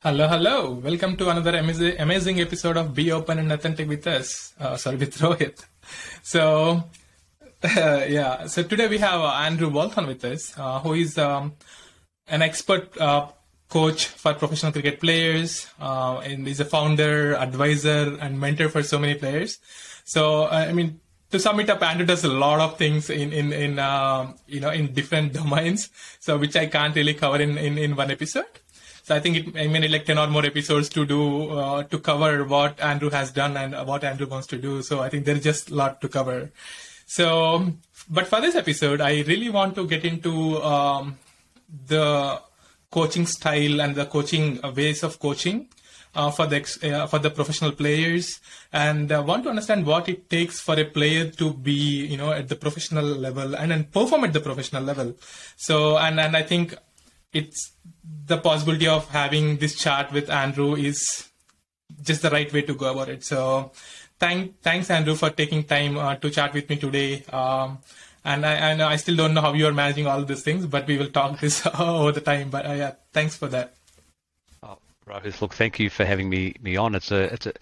Hello, hello. Welcome to another amazing, episode of Be Open and Authentic with us. Uh, sorry, with Rohit. So, uh, yeah. So today we have uh, Andrew Walton with us, uh, who is um, an expert uh, coach for professional cricket players, uh, and is a founder, advisor, and mentor for so many players. So, I mean, to sum it up, Andrew does a lot of things in in in you know in different domains. So which I can't really cover in in, in one episode. So I think it, I mean like ten or more episodes to do uh, to cover what Andrew has done and what Andrew wants to do. So I think there's just a lot to cover. So, but for this episode, I really want to get into um, the coaching style and the coaching ways of coaching uh, for the uh, for the professional players, and uh, want to understand what it takes for a player to be you know at the professional level and then perform at the professional level. So, and and I think it's the possibility of having this chat with Andrew is just the right way to go about it. So, thank thanks Andrew for taking time uh, to chat with me today. Um, and I, I still don't know how you are managing all these things, but we will talk this over the time. But uh, yeah, thanks for that. Oh, look, thank you for having me me on. It's a it's a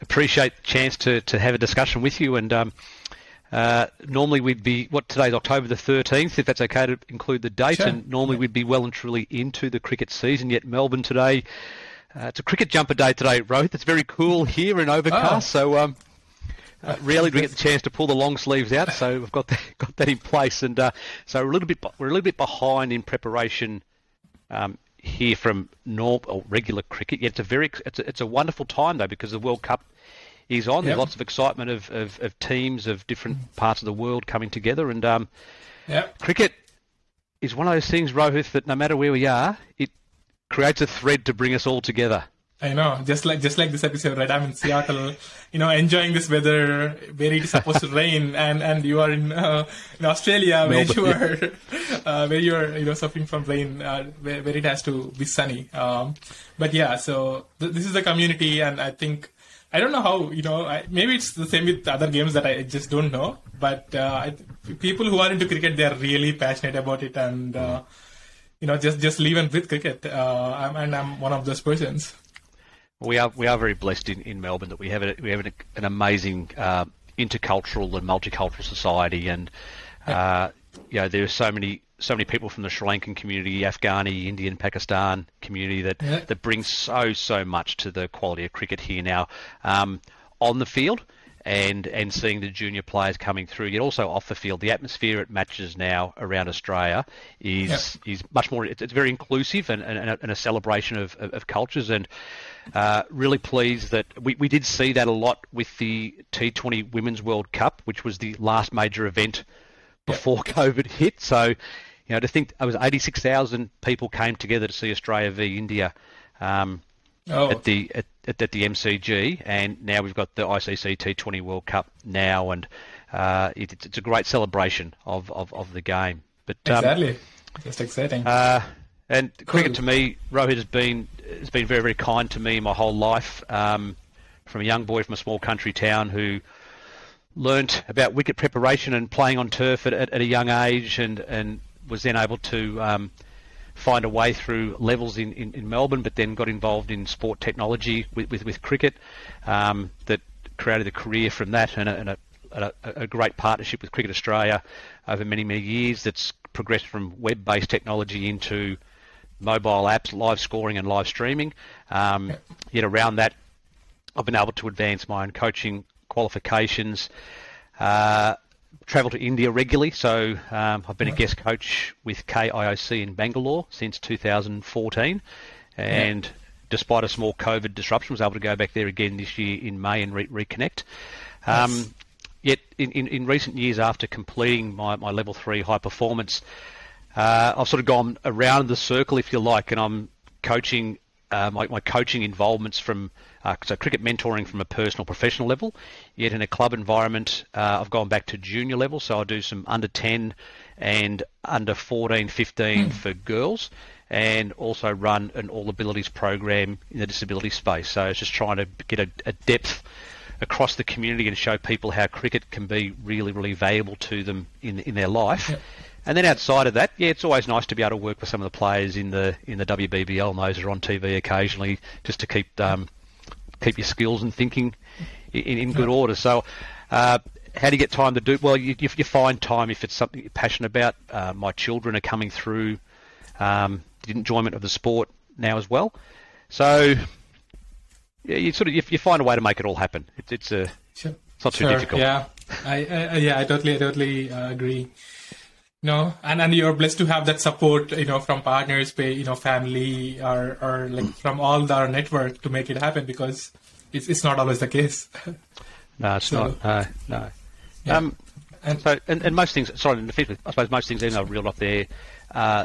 appreciate the chance to to have a discussion with you and. Um, uh, normally we'd be what today's October the 13th, if that's okay to include the date, Sure. and normally we'd be well and truly into the cricket season. Yet Melbourne today, uh, it's a cricket jumper day today, Rohit. It's very cool here and overcast, so um, uh, rarely do we get the chance to pull the long sleeves out. So we've got that, got that in place, and uh, so we're a little bit we're a little bit behind in preparation um, here from norm or regular cricket. Yet it's a very it's a, it's a wonderful time though because the World Cup is on. There's lots of excitement of, of, of teams of different parts of the world coming together, and um, Yeah. cricket is one of those things, Rohit, that no matter where we are, it creates a thread to bring us all together. I know, just like just like this episode, right? I'm in Seattle, you know, enjoying this weather where it is supposed to rain, and and you are in uh, in Australia where Melbourne, you are uh, where you are you know suffering from rain, uh, where, where it has to be sunny. Um, but yeah, so th- this is a community, and I think I don't know how you know I, maybe it's the same with other games that I just don't know. But uh, I, people who are into cricket, they are really passionate about it, and uh, you know just just live and breathe cricket. Uh, I'm, and I'm one of those persons. We are we are very blessed in, in Melbourne that we have a, we have an, an amazing uh, intercultural and multicultural society, and uh, you know there are so many so many people from the Sri Lankan community, Afghani, Indian, Pakistan community that Yeah. that brings so so much to the quality of cricket here now um, on the field. And, and seeing the junior players coming through, yet also off the field, the atmosphere at matches now around Australia is is much more. It's, it's very inclusive and, and, a- and a celebration of, of, of cultures. And uh, really pleased that we, we did see that a lot with the T20 Women's World Cup, which was the last major event before COVID hit. So, you know, to think it was 86,000 people came together to see Australia v India um, Oh, at the at, at, the MCG, and now we've got the ICC T20 World Cup now, and uh, it, it's, it's a great celebration of, of, of the game. But um, exactly. Just exciting. uh, and cricket Cool. to me, Rohit has been has been very very kind to me my whole life. Um, from a young boy from a small country town who learnt about wicket preparation and playing on turf at, at, at a young age, and and was then able to um, find a way through levels in, in, in Melbourne, but then got involved in sport technology with with, with cricket. Um, that created a career from that and a, and a a, a great partnership with Cricket Australia over many, many years that's progressed from web-based technology into mobile apps, live scoring and live streaming. Um, yet around that, I've been able to advance my own coaching qualifications, uh, travel to India regularly. So um, I've been a guest coach with KIOC in Bangalore since 2014, and despite a small COVID disruption, was able to go back there again this year in May and re- reconnect. Um, Yet in, in, in recent years, after completing my, my level three high performance, uh, I've sort of gone around the circle, if you like, and I'm coaching uh, my, my coaching involvements from uh, so cricket mentoring from a personal professional level. Yet in a club environment, uh, I've gone back to junior level, so I do some under 10 and under 14, 15 for girls, and also run an all abilities program in the disability space. So it's just trying to get a, a depth across the community and show people how cricket can be really, really valuable to them in in their life. And then outside of that, yeah, it's always nice to be able to work with some of the players in the in the WBBL and those are on TV occasionally, just to keep um, keep your skills and thinking in, in good order. So, uh, how do you get time to do? Well, you, you, find time if it's something you're passionate about. Uh, my children are coming through um, the enjoyment of the sport now as well. So, yeah, you sort of you, you find a way to make it all happen. It's it's a Sure. it's not too Sure, difficult. Yeah, I, I yeah, I totally, I totally uh, agree. No, and and you're blessed to have that support, you know, from partners, pay, you know, family, or or like from all our network to make it happen because it's it's not always the case. No, it's So- not. No, no. Yeah. Um, And so, and, and most things, sorry, I suppose most things, even though I reeled off there, uh,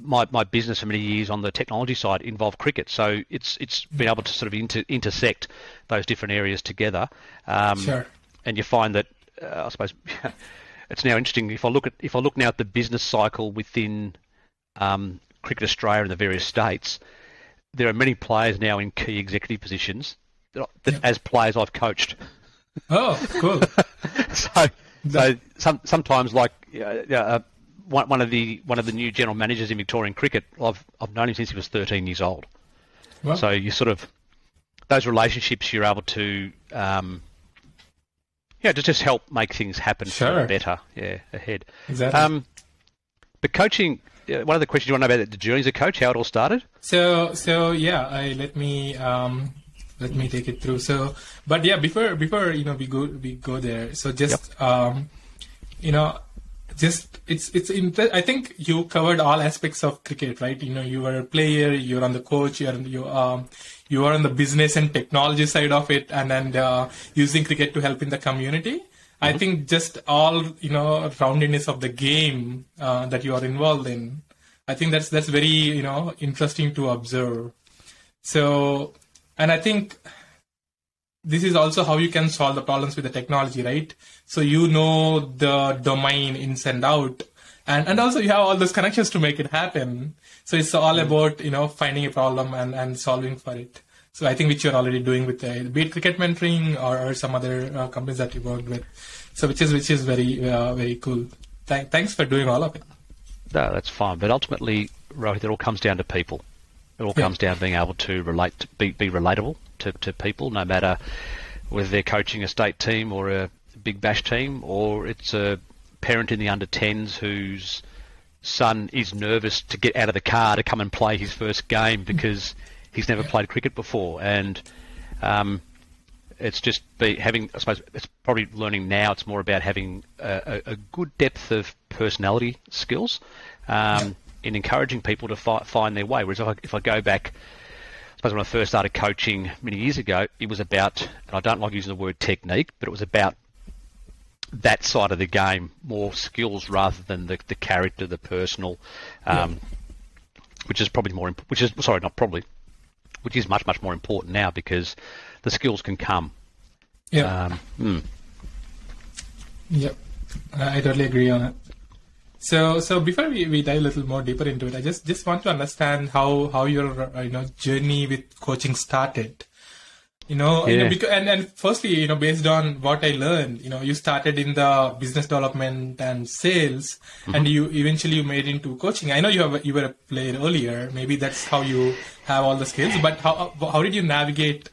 my, my business for many years on the technology side involved cricket. So it's it's been able to sort of inter, intersect those different areas together. Um, Sure. And you find that, uh, I suppose, it's now interesting. If I look at if I look now at the business cycle within um, Cricket Australia and the various states, there are many players now in key executive positions that, that Yeah. as players I've coached. oh, cool. so, so some, sometimes like uh, uh, one, one of the one of the new general managers in Victorian cricket, I've I've known him since he was 13 years old. Well, So you sort of those relationships you're able to um, yeah just just help make things happen for Sure. better yeah ahead. exactly. Um, but coaching, uh, one of the questions you want to know about the journey as a coach, how it all started. So so yeah, I let me um let me take it through. So but yeah, before before you know we go we go there. So just um you know just it's it's inter- I think you covered all aspects of cricket, right? You know, you were a player, you're on the coach, you're you um you are on the business and technology side of it, and then uh, using cricket to help in the community. I think just all you know roundedness of the game uh, that you are involved in. I think that's that's very you know interesting to observe. So, and I think this is also how you can solve the problems with the technology, right? So you know the domain ins and out, and and also you have all those connections to make it happen. So it's all about you know finding a problem and and solving for it. So I think which you're already doing with the be it cricket mentoring or, or some other uh, companies that you worked with. So which is which is very uh, very cool. Th- thanks for doing all of it. No, that's fine. But ultimately, Rohit, it all comes down to people. It all Yeah. comes down to being able to relate, to be, be relatable to, to people, no matter whether they're coaching a state team or a big bash team, or it's a parent in the under 10s whose son is nervous to get out of the car to come and play his first game because he's never played cricket before. And um, it's just be having, I suppose, it's probably learning now. It's more about having a, a, good depth of personality skills um, in encouraging people to fi- find their way. Whereas if I, if I go back, I suppose when I first started coaching many years ago, it was about, and I don't like using the word technique, but it was about that side of the game, more skills rather than the, the character, the personal, um, which is probably more, imp- which is sorry, not probably, which is much much more important now because the skills can come. Yeah. Um, mm. Yep, I I totally agree on it. So, so before we, we dive a little more deeper into it, I just just want to understand how how your uh, you know journey with coaching started. You know, you know because, and and firstly, you know, based on what I learned, you know, you started in the business development and sales, and you eventually you made into coaching. I know you have you were a player earlier. Maybe that's how you have all the skills. But how how did you navigate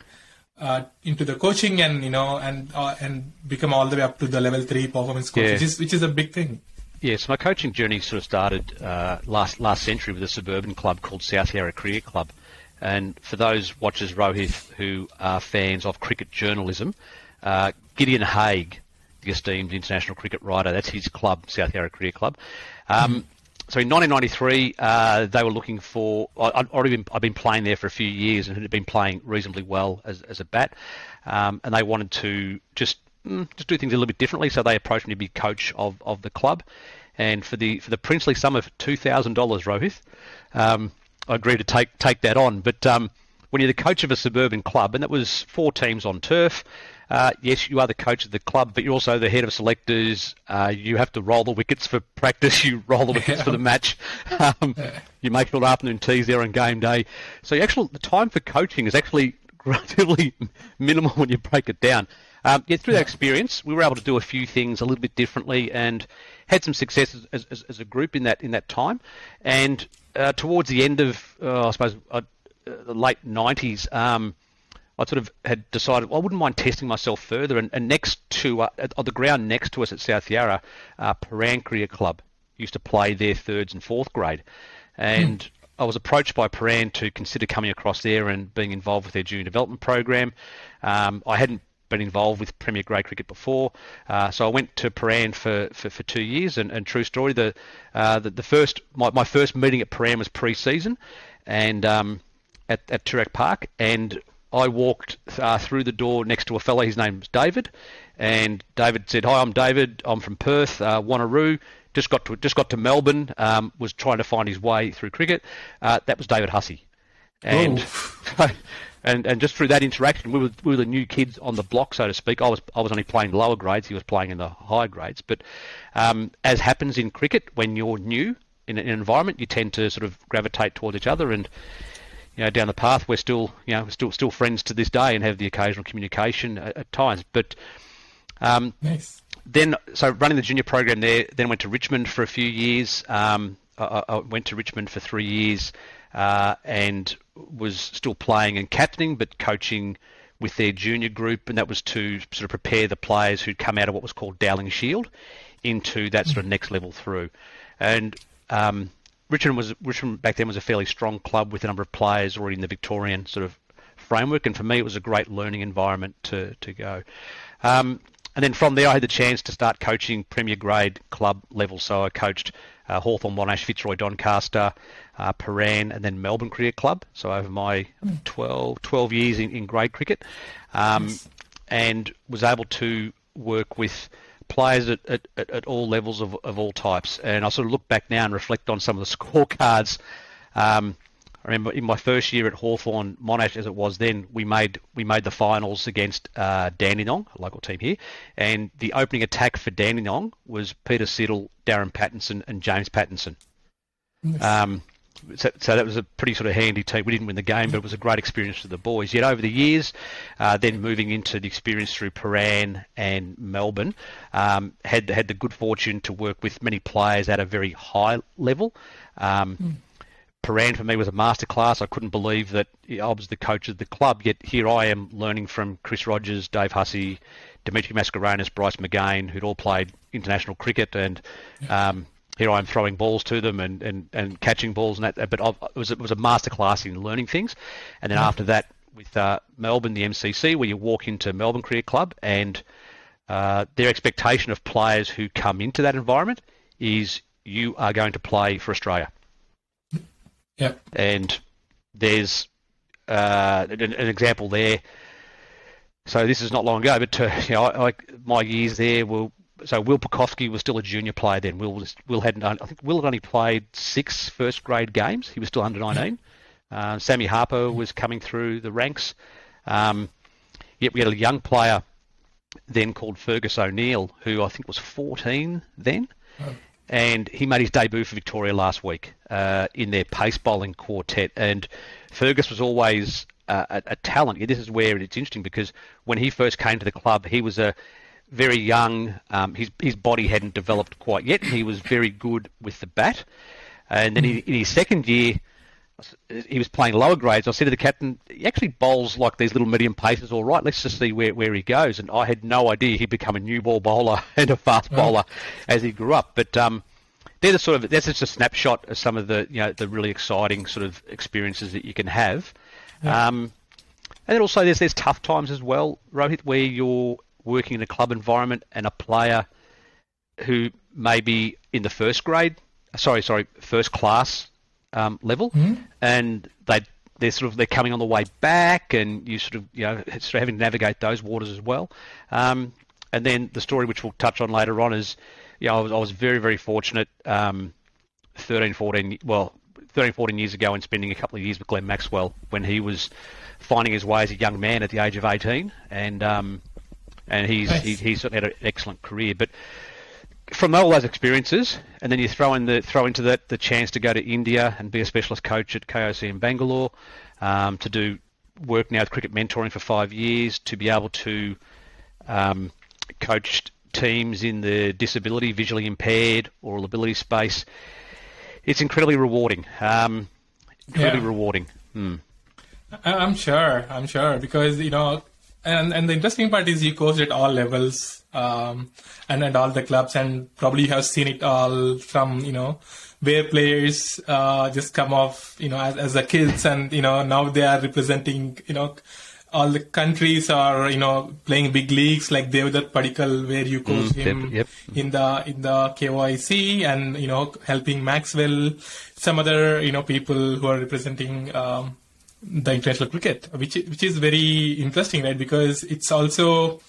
uh, into the coaching and you know and uh, and become all the way up to the level three performance coach, Yeah. which is which is a big thing. Yes, my coaching journey sort of started uh, last last century with a suburban club called South Yarra Cricket Club. And for those watchers, Rohith, who are fans of cricket journalism, uh, Gideon Haigh, the esteemed international cricket writer, that's his club, South Yarra Cricket Club. Um, So in 1993, uh, they were looking for. I'd already been, I've been playing there for a few years and had been playing reasonably well as, as a bat, um, and they wanted to just mm, just do things a little bit differently. So they approached me to be coach of, of the club, and for the for the princely sum of two thousand dollars, Rohith, um, I agreed to take take that on. But um, when you're the coach of a suburban club, and that was four teams on turf. Uh, yes, you are the coach of the club, but you're also the head of selectors. Uh, you have to roll the wickets for practice. You roll the wickets for the match. Um, You make little afternoon teas there on game day. So actually, the time for coaching is actually relatively minimal when you break it down. Um, yeah, through that experience, we were able to do a few things a little bit differently, and had some success as, as, as, a group in that in that time, and uh, towards the end of uh, I suppose uh, the late '90s. Um, I sort of had decided well, I wouldn't mind testing myself further. And, and next to uh, on the ground next to us at South Yarra, uh, Prahran Club used to play their thirds and fourth grade, and. I was approached by Prahran to consider coming across there and being involved with their junior development program. Um, I hadn't been involved with Premier Grade cricket before, uh, so I went to Prahran for, for, for two years. And, and true story, the, uh, the, the first my, my first meeting at Prahran was pre-season, and um, at at Toorak Park, and I walked uh, through the door next to a fellow. His name's David, and David said, "Hi, I'm David. I'm from Perth, uh, Wanneroo. Just got to just got to Melbourne. Um, was trying to find his way through cricket. Uh, that was David Hussey, and and and just through that interaction, we were we were the new kids on the block, so to speak. I was I was only playing lower grades. He was playing in the higher grades. But um, as happens in cricket, when you're new in an environment, you tend to sort of gravitate towards each other and you know, down the path, we're still, you know, still still friends to this day and have the occasional communication at, at times. But um, nice. then, so running the junior program there, then went to Richmond for a few years. Um, I, I, went to Richmond for three years uh, and was still playing and captaining, but coaching with their junior group, and that was to sort of prepare the players who'd come out of what was called Dowling Shield into that sort of next level through. And um, Richmond was Richmond back then was a fairly strong club with a number of players already in the Victorian sort of framework, and for me it was a great learning environment to to go. Um, and then from there, I had the chance to start coaching Premier Grade club level. So I coached uh, Hawthorn, Monash, Fitzroy, Doncaster, uh, Prahran, and then Melbourne Cricket Club. So over my 12, 12 years in, in grade cricket, um, yes. and was able to work with players at, at, at all levels of, of all types. And I sort of look back now and reflect on some of the scorecards. Um, I remember in my first year at Hawthorn Monash, as it was then, we made we made the finals against uh, Dandenong, a local team here, and the opening attack for Dandenong was Peter Siddle, Darren Pattinson, and James Pattinson. Yes. Um, so, so, that was a pretty sort of handy team. We didn't win the game, but it was a great experience for the boys. Yet over the years, uh, then moving into the experience through Prahran and Melbourne, um, had had the good fortune to work with many players at a very high level. Um, mm. Prahran for me was a masterclass. I couldn't believe that I was the coach of the club, yet here I am learning from Chris Rogers, Dave Hussey, Dimitri Mascarenhas, Bryce McGain, who'd all played international cricket, and um, here I am throwing balls to them and, and, and catching balls and that. But I've, it was it was a masterclass in learning things, and then after that with uh, Melbourne, the MCC, where you walk into Melbourne Cricket Club and uh, their expectation of players who come into that environment is you are going to play for Australia. Yeah. And there's uh, an, an, example there. So this is not long ago, but uh, you know, I, my years there were so Will Pucovski was still a junior player then. Will was, Will hadn't I think Will had only played six first grade games. He was still under 19. Uh, Sammy Harper was coming through the ranks. Um, yet we had a young player then called Fergus O'Neill, who I think was 14 then. Oh. And he made his debut for Victoria last week uh, in their pace bowling quartet. And Fergus was always uh, a, a talent. This is where it's interesting because when he first came to the club, he was a very young. Um, his his body hadn't developed quite yet. He was very good with the bat, and then he, in his second year, he was playing lower grades. I said to the captain, "He actually bowls like these little medium paces, all right. Let's just see where, where he goes." And I had no idea he'd become a new ball bowler and a fast bowler as he grew up. But um, they're the sort of that's just a snapshot of some of the you know the really exciting sort of experiences that you can have. Yeah. Um, and then also there's there's tough times as well, Rohit, where you're working in a club environment and a player who may be in the first grade, sorry, sorry, first class um, level, mm-hmm. and they they're sort of they're coming on the way back, and you sort of you know sort of having to navigate those waters as well. Um, and then the story which we'll touch on later on is, you know, I was, I was very very fortunate, um, 13, 14, well, 13, 14 years ago, and spending a couple of years with Glenn Maxwell when he was finding his way as a young man at the age of 18, and um, and he's nice. he, he's had an excellent career. But from all those experiences, and then you throw in the throw into that the chance to go to India and be a specialist coach at KOC in Bangalore, um, to do work now with cricket mentoring for five years, to be able to um, coach teams in the disability, visually impaired, oral ability space. It's incredibly rewarding. Um, incredibly Yeah. rewarding. Hmm. I'm sure. I'm sure because you know, and and the interesting part is you coached at all levels, um, and at all the clubs, and probably you have seen it all from you know where players uh, just come off you know as as the kids, and you know now they are representing you know all the countries are you know playing big leagues like Devdutt Padikkal where you coach Mm, him yep. in the in the KYC and you know helping Maxwell, some other you know people who are representing um, the international cricket, which which is very interesting, right? Because it's also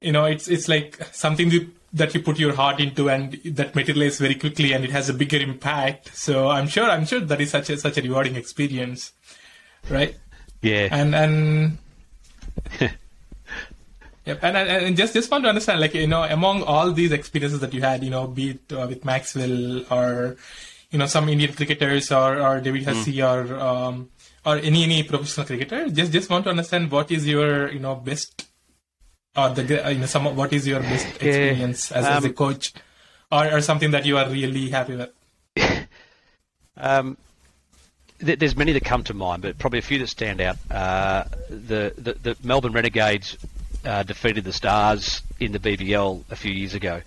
you know it's it's like something that you put your heart into and that materializes very quickly and it has a bigger impact. So I'm sure I'm sure that is such a such a rewarding experience, right? Yeah. and and Yep, and, and and just just want to understand, like you know, among all these experiences that you had, you know, be it uh, with Maxwell or you know some Indian cricketers or or David Hussey or um, or any any professional cricketer, just just want to understand what is your you know best or the you know some what is your best experience as, as a um, coach or or something that you are really happy with. Um, there's many that come to mind, but probably a few that stand out. Uh, the, the the Melbourne Renegades uh, defeated the Stars in the BBL a few years ago,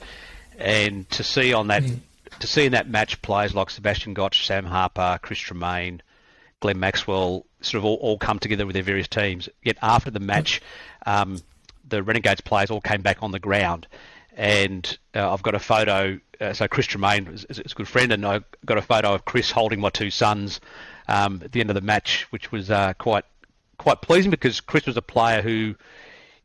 and to see on that to see in that match players like Sebastian Gotch, Sam Harper, Chris Tremaine, Glenn Maxwell sort of all, all come together with their various teams. Yet after the match, um, the Renegades players all came back on the ground, and uh, I've got a photo. Uh, so Chris Tremaine is, is a good friend, and I got a photo of Chris holding my two sons um, at the end of the match, which was uh, quite quite pleasing because Chris was a player who,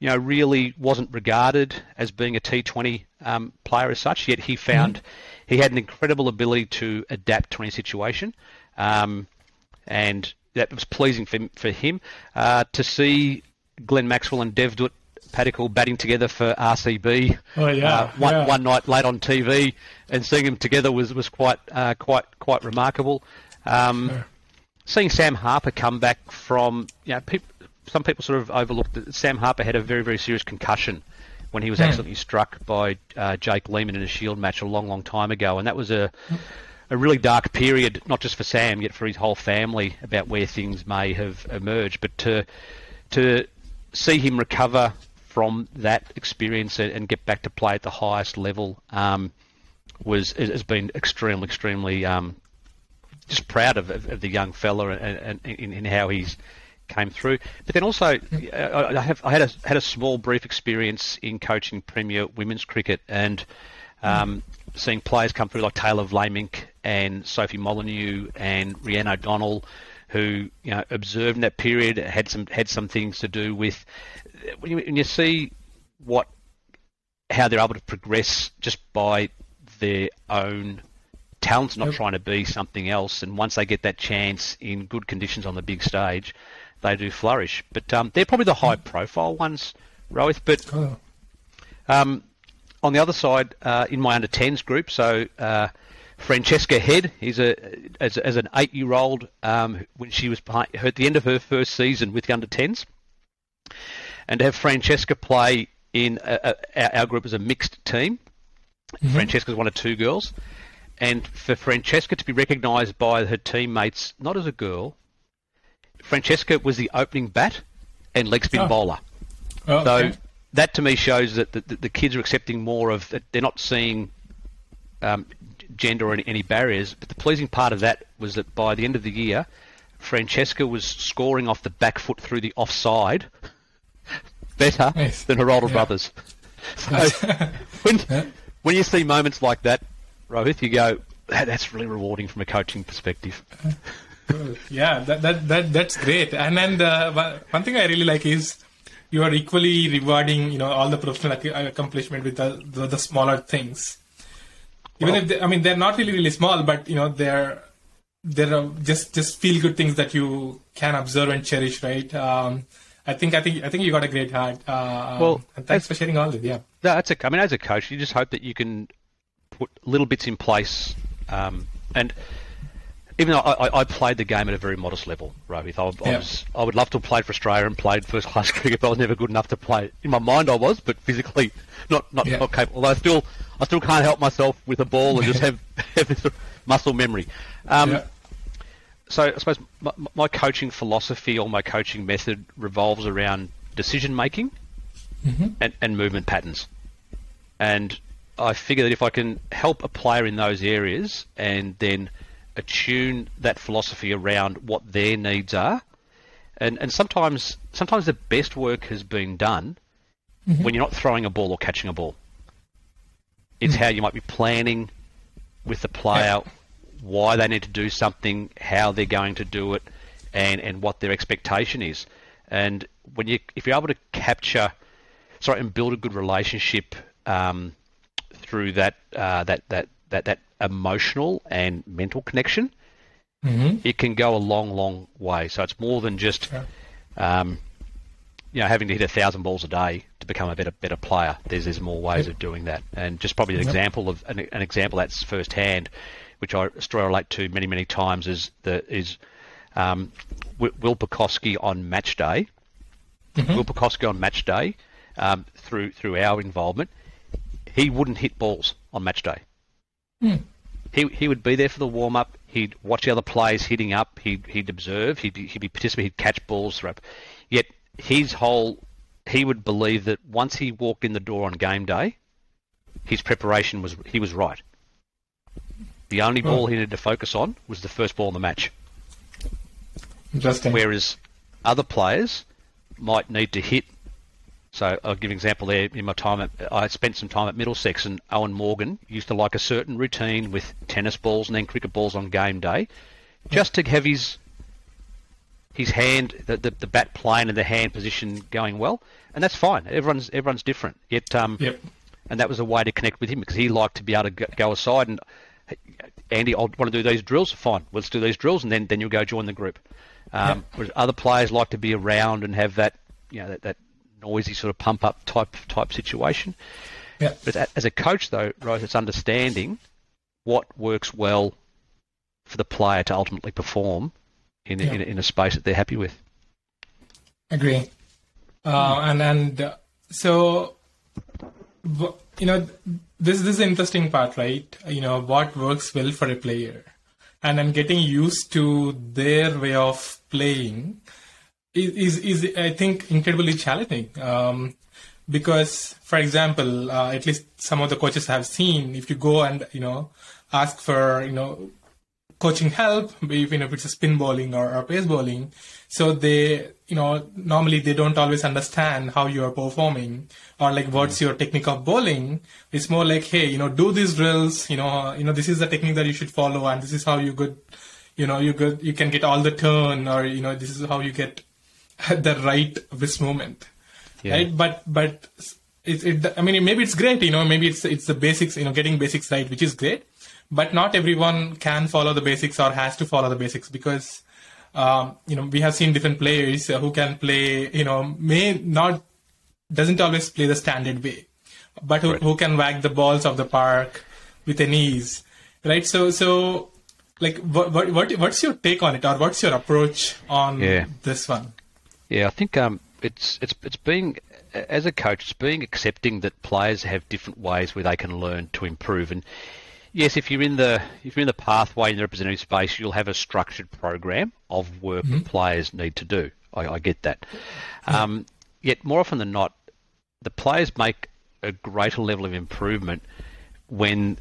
you know, really wasn't regarded as being a T20 um, player as such. Yet he found he had an incredible ability to adapt to any situation, um, and that was pleasing for for him uh, to see Glenn Maxwell and Dev Devdutt Padikkal batting together for RCB. Oh, yeah, uh, one, yeah. one night late on TV, and seeing them together was was quite uh, quite quite remarkable. Um, Seeing Sam Harper come back from, you know, some people sort of overlooked that Sam Harper had a very very serious concussion when he was accidentally struck by uh, Jake Lehmann in a Shield match a long long time ago, and that was a a really dark period, not just for Sam, yet for his whole family about where things may have emerged. But to to see him recover from that experience and, get back to play at the highest level um, was has been extremely, extremely um, just proud of, of, the young fella and, and how he's came through. But then also, I I have I had a had a small brief experience in coaching Premier Women's Cricket and um, seeing players come through like Tayla Vlaeminck and Sophie Molineux and Rhiannon O'Donnell, who you know observed in that period had some had some things to do with when you, when you see what how they're able to progress just by their own talents, not Yep. trying to be something else. And once they get that chance in good conditions on the big stage, they do flourish. But um, they're probably the high-profile ones, Rohit. But um, on the other side, uh, in my under 10s group, so uh, Francesca Head, he's a as, as an eight-year-old um, when she was behind, at the end of her first season with the under 10s, and to have Francesca play in a, a, our- our group as a mixed team. Francesca's one of two girls, and for Francesca to be recognised by her teammates not as a girl, Francesca was the opening bat and leg spin Oh. bowler. Oh, So okay. That to me shows that the, the, kids are accepting more of that. They're not seeing um, gender or any, any barriers. But the pleasing part of that was that by the end of the year, Francesca was scoring off the back foot through the offside better Nice. than her older Yeah. brothers. So when, when you see moments like that, Rohit, you go, that's really rewarding from a coaching perspective. Yeah, that, that that that's great. And then the one thing I really like is you are equally rewarding, you know, all the professional ac- accomplishment with the the, the smaller things. Even Well- if they, I mean they're not really really small, but you know they're they're just just feel good things that you can observe and cherish, right? Um, I think I think I think you got a great heart. Uh, Well, and thanks for sharing all this. Yeah. That's a, I mean, as a coach, you just hope that you can put little bits in place. Um, and even though I, I played the game at a very modest level, Rohith, I, I, Yeah. was, I would love to have played for Australia and played first class cricket, but I was never good enough to play. In my mind, I was, but physically, not not, Yeah. not capable. Although I still I still can't help myself with a ball and just have, have this muscle memory. Um, yeah. so I suppose my, my coaching philosophy or my coaching method revolves around decision making and, and movement patterns. And I figure that if I can help a player in those areas and then attune that philosophy around what their needs are, and, and sometimes sometimes the best work has been done when you're not throwing a ball or catching a ball. It's how you might be planning with the player why they need to do something, how they're going to do it, and, and what their expectation is. And when you if you're able to capture, sorry, and build a good relationship um, through that uh, that that that that emotional and mental connection, it can go a long, long way. So it's more than just Yeah. um, you know having to hit a thousand balls a day to become a better better player. There's there's more ways of doing that, and just probably an Yep. example of an, an example that's firsthand, which I still relate to many many times is the is um, Will Pucovski on match day. Will Pucovski on match day um, through through our involvement, he wouldn't hit balls on match day. Hmm. He he would be there for the warm up. He'd watch the other players hitting up. He'd he'd observe. He'd he'd be participate. He'd catch balls. Throw up. Yet his whole he would believe that once he walked in the door on game day, his preparation was he was right. The only hmm. ball he needed to focus on was the first ball in the match. Interesting. Whereas other players might need to hit. So I'll give an example there. In my time, at, I spent some time at Middlesex, and Eoin Morgan used to like a certain routine with tennis balls and then cricket balls on game day, just to have his his hand, the, the, the bat plane and the hand position going well, and that's fine. Everyone's everyone's different. Yet, um, Yep. and that was a way to connect with him because he liked to be able to go, go aside and Andy, I want to do these drills. Fine, let's do these drills, and then then you'll go join the group. Um, Whereas other players like to be around and have that you know that, that noisy sort of pump up type type situation. Yeah. But as a coach, though, Rose, it's understanding what works well for the player to ultimately perform in, Yeah. in, in a space that they're happy with. Agree. Uh, and and uh, so, you know, this this is the interesting part, right? You know, what works well for a player, and then getting used to their way of playing is is, is I think incredibly challenging. Um, because, for example, uh, at least some of the coaches have seen, if you go and you know ask for you know coaching help, even if it's a spin bowling or, or pace bowling. So they, you know, normally they don't always understand how you are performing or like what's your technique of bowling. It's more like, hey, you know, do these drills. You know, you know, this is the technique that you should follow, and this is how you good, you know, you good, you can get all the turn, or you know, this is how you get the right this moment, Yeah. right? But but it, it I mean maybe it's great, you know, maybe it's it's the basics, you know, getting basics right, which is great. But not everyone can follow the basics or has to follow the basics because um, you know we have seen different players who can play, you know, may not doesn't always play the standard way, but who, Right. who can whack the balls of the park with an ease, right? So so like what what, what what's your take on it or what's your approach on Yeah. this one? Yeah, I think um, it's it's it's being as a coach, it's being accepting that players have different ways where they can learn to improve. And yes, if you're in the if you're in the pathway in the representative space, you'll have a structured program of work that players need to do. I, I get that. Um, yet more often than not, the players make a greater level of improvement when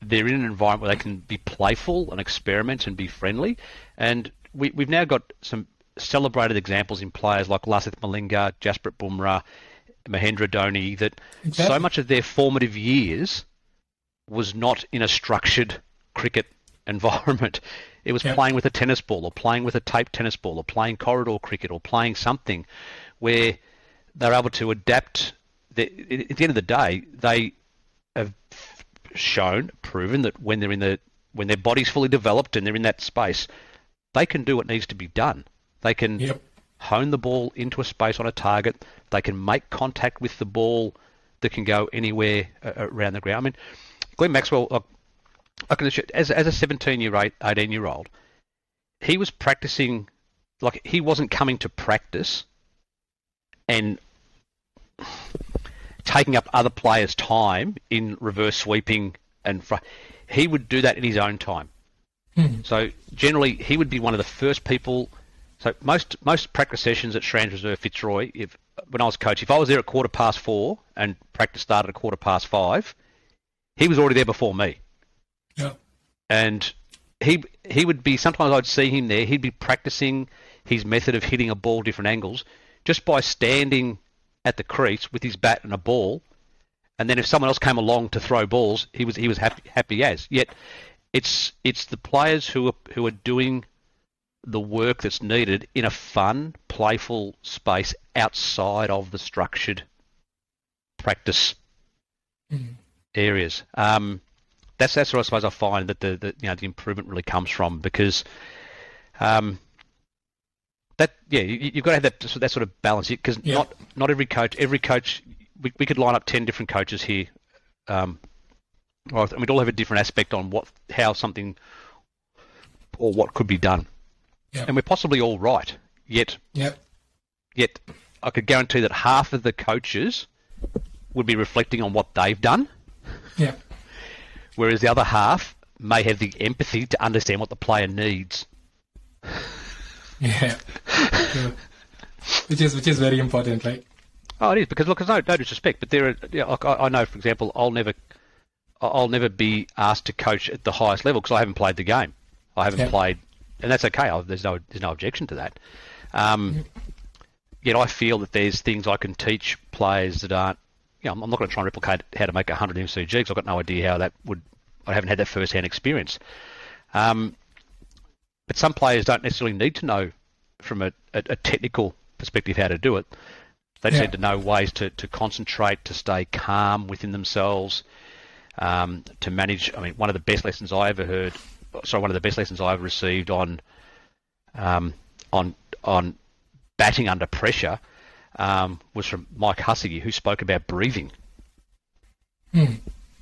they're in an environment where they can be playful and experiment and be friendly. And we, we've now got some celebrated examples in players like Lasith Malinga, Jasprit Bumrah, Mahendra Dhoni, that so much of their formative years was not in a structured cricket environment. It was Yeah. playing with a tennis ball or playing with a taped tennis ball or playing corridor cricket or playing something where they're able to adapt. The, at the end of the day, they have shown, proven that when they're in the when their body's fully developed and they're in that space, they can do what needs to be done. They can Yep. hone the ball into a space on a target. They can make contact with the ball that can go anywhere uh, around the ground. I mean, Glenn Maxwell, uh, I can assure, as as a 17 year old, 18 year old, he was practicing like he wasn't coming to practice and taking up other players' time in reverse sweeping and fr- he would do that in his own time. Hmm. So generally, he would be one of the first people. So most most practice sessions at Strands Reserve Fitzroy, if when I was coach, if I was there at quarter past four and practice started at quarter past five, he was already there before me Yeah. and he he would be sometimes I'd see him there. He'd be practicing his method of hitting a ball different angles just by standing at the crease with his bat and a ball. And then if someone else came along to throw balls, he was he was happy happy as. Yet it's it's the players who are who are doing the work that's needed in a fun, playful space outside of the structured practice Mhm. areas. Um, that's that's where I suppose I find that the, the you know the improvement really comes from because um, that yeah you, you've got to have that that sort of balance because Yeah. not not every coach every coach we, we could line up ten different coaches here um, and we'd all have a different aspect on what how something or what could be done Yeah. and we're possibly all right yet Yep. yet I could guarantee that half of the coaches would be reflecting on what they've done Yeah. whereas the other half may have the empathy to understand what the player needs. Yeah. Which is which is very important, right? Oh, it is because look, there's no, no disrespect, but there are. Yeah, like, I, I know, for example, I'll never, I'll never be asked to coach at the highest level because I haven't played the game. I haven't Yeah. played, and that's okay. I, there's no, there's no objection to that. Um, Yet I feel that there's things I can teach players that aren't. You know, I'm not going to try and replicate how to make 100 MCGs. I've got no idea how that would. I haven't had that first-hand experience. Um, but some players don't necessarily need to know from a, a, a technical perspective how to do it. They just Yeah. need to know ways to, to concentrate, to stay calm within themselves, um, to manage. I mean, one of the best lessons I ever heard, sorry, one of the best lessons I ever received on um, on on batting under pressure um, was from Mike Hussey, who spoke about breathing. Hmm.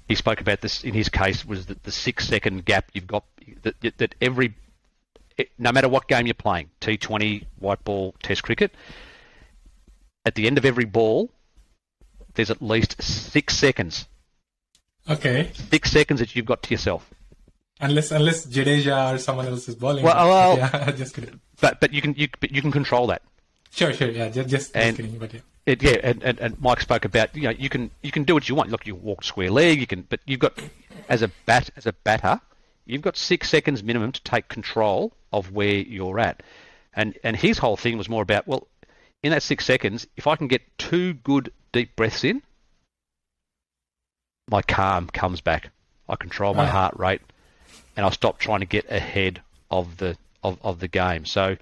He spoke about this in his case was that the six second gap you've got that, that every no matter what game you're playing, T20, white ball, Test cricket, at the end of every ball, there's at least six seconds. Okay. Six seconds that you've got to yourself. Unless unless Jadeja or someone else is bowling. Well, well- yeah, just kidding. But but you can you but you can control that. Sure, sure. Yeah, just just, just kidding. But yeah. It, yeah, and, and, and Mike spoke about you know you can you can do what you want. Look, you walk square leg, you can, but you've got as a bat as a batter, you've got six seconds minimum to take control of where you're at. And and his whole thing was more about well, in that six seconds, if I can get two good deep breaths in, my calm comes back. I control my Right. heart rate, and I stop trying to get ahead of the of, of the game. So,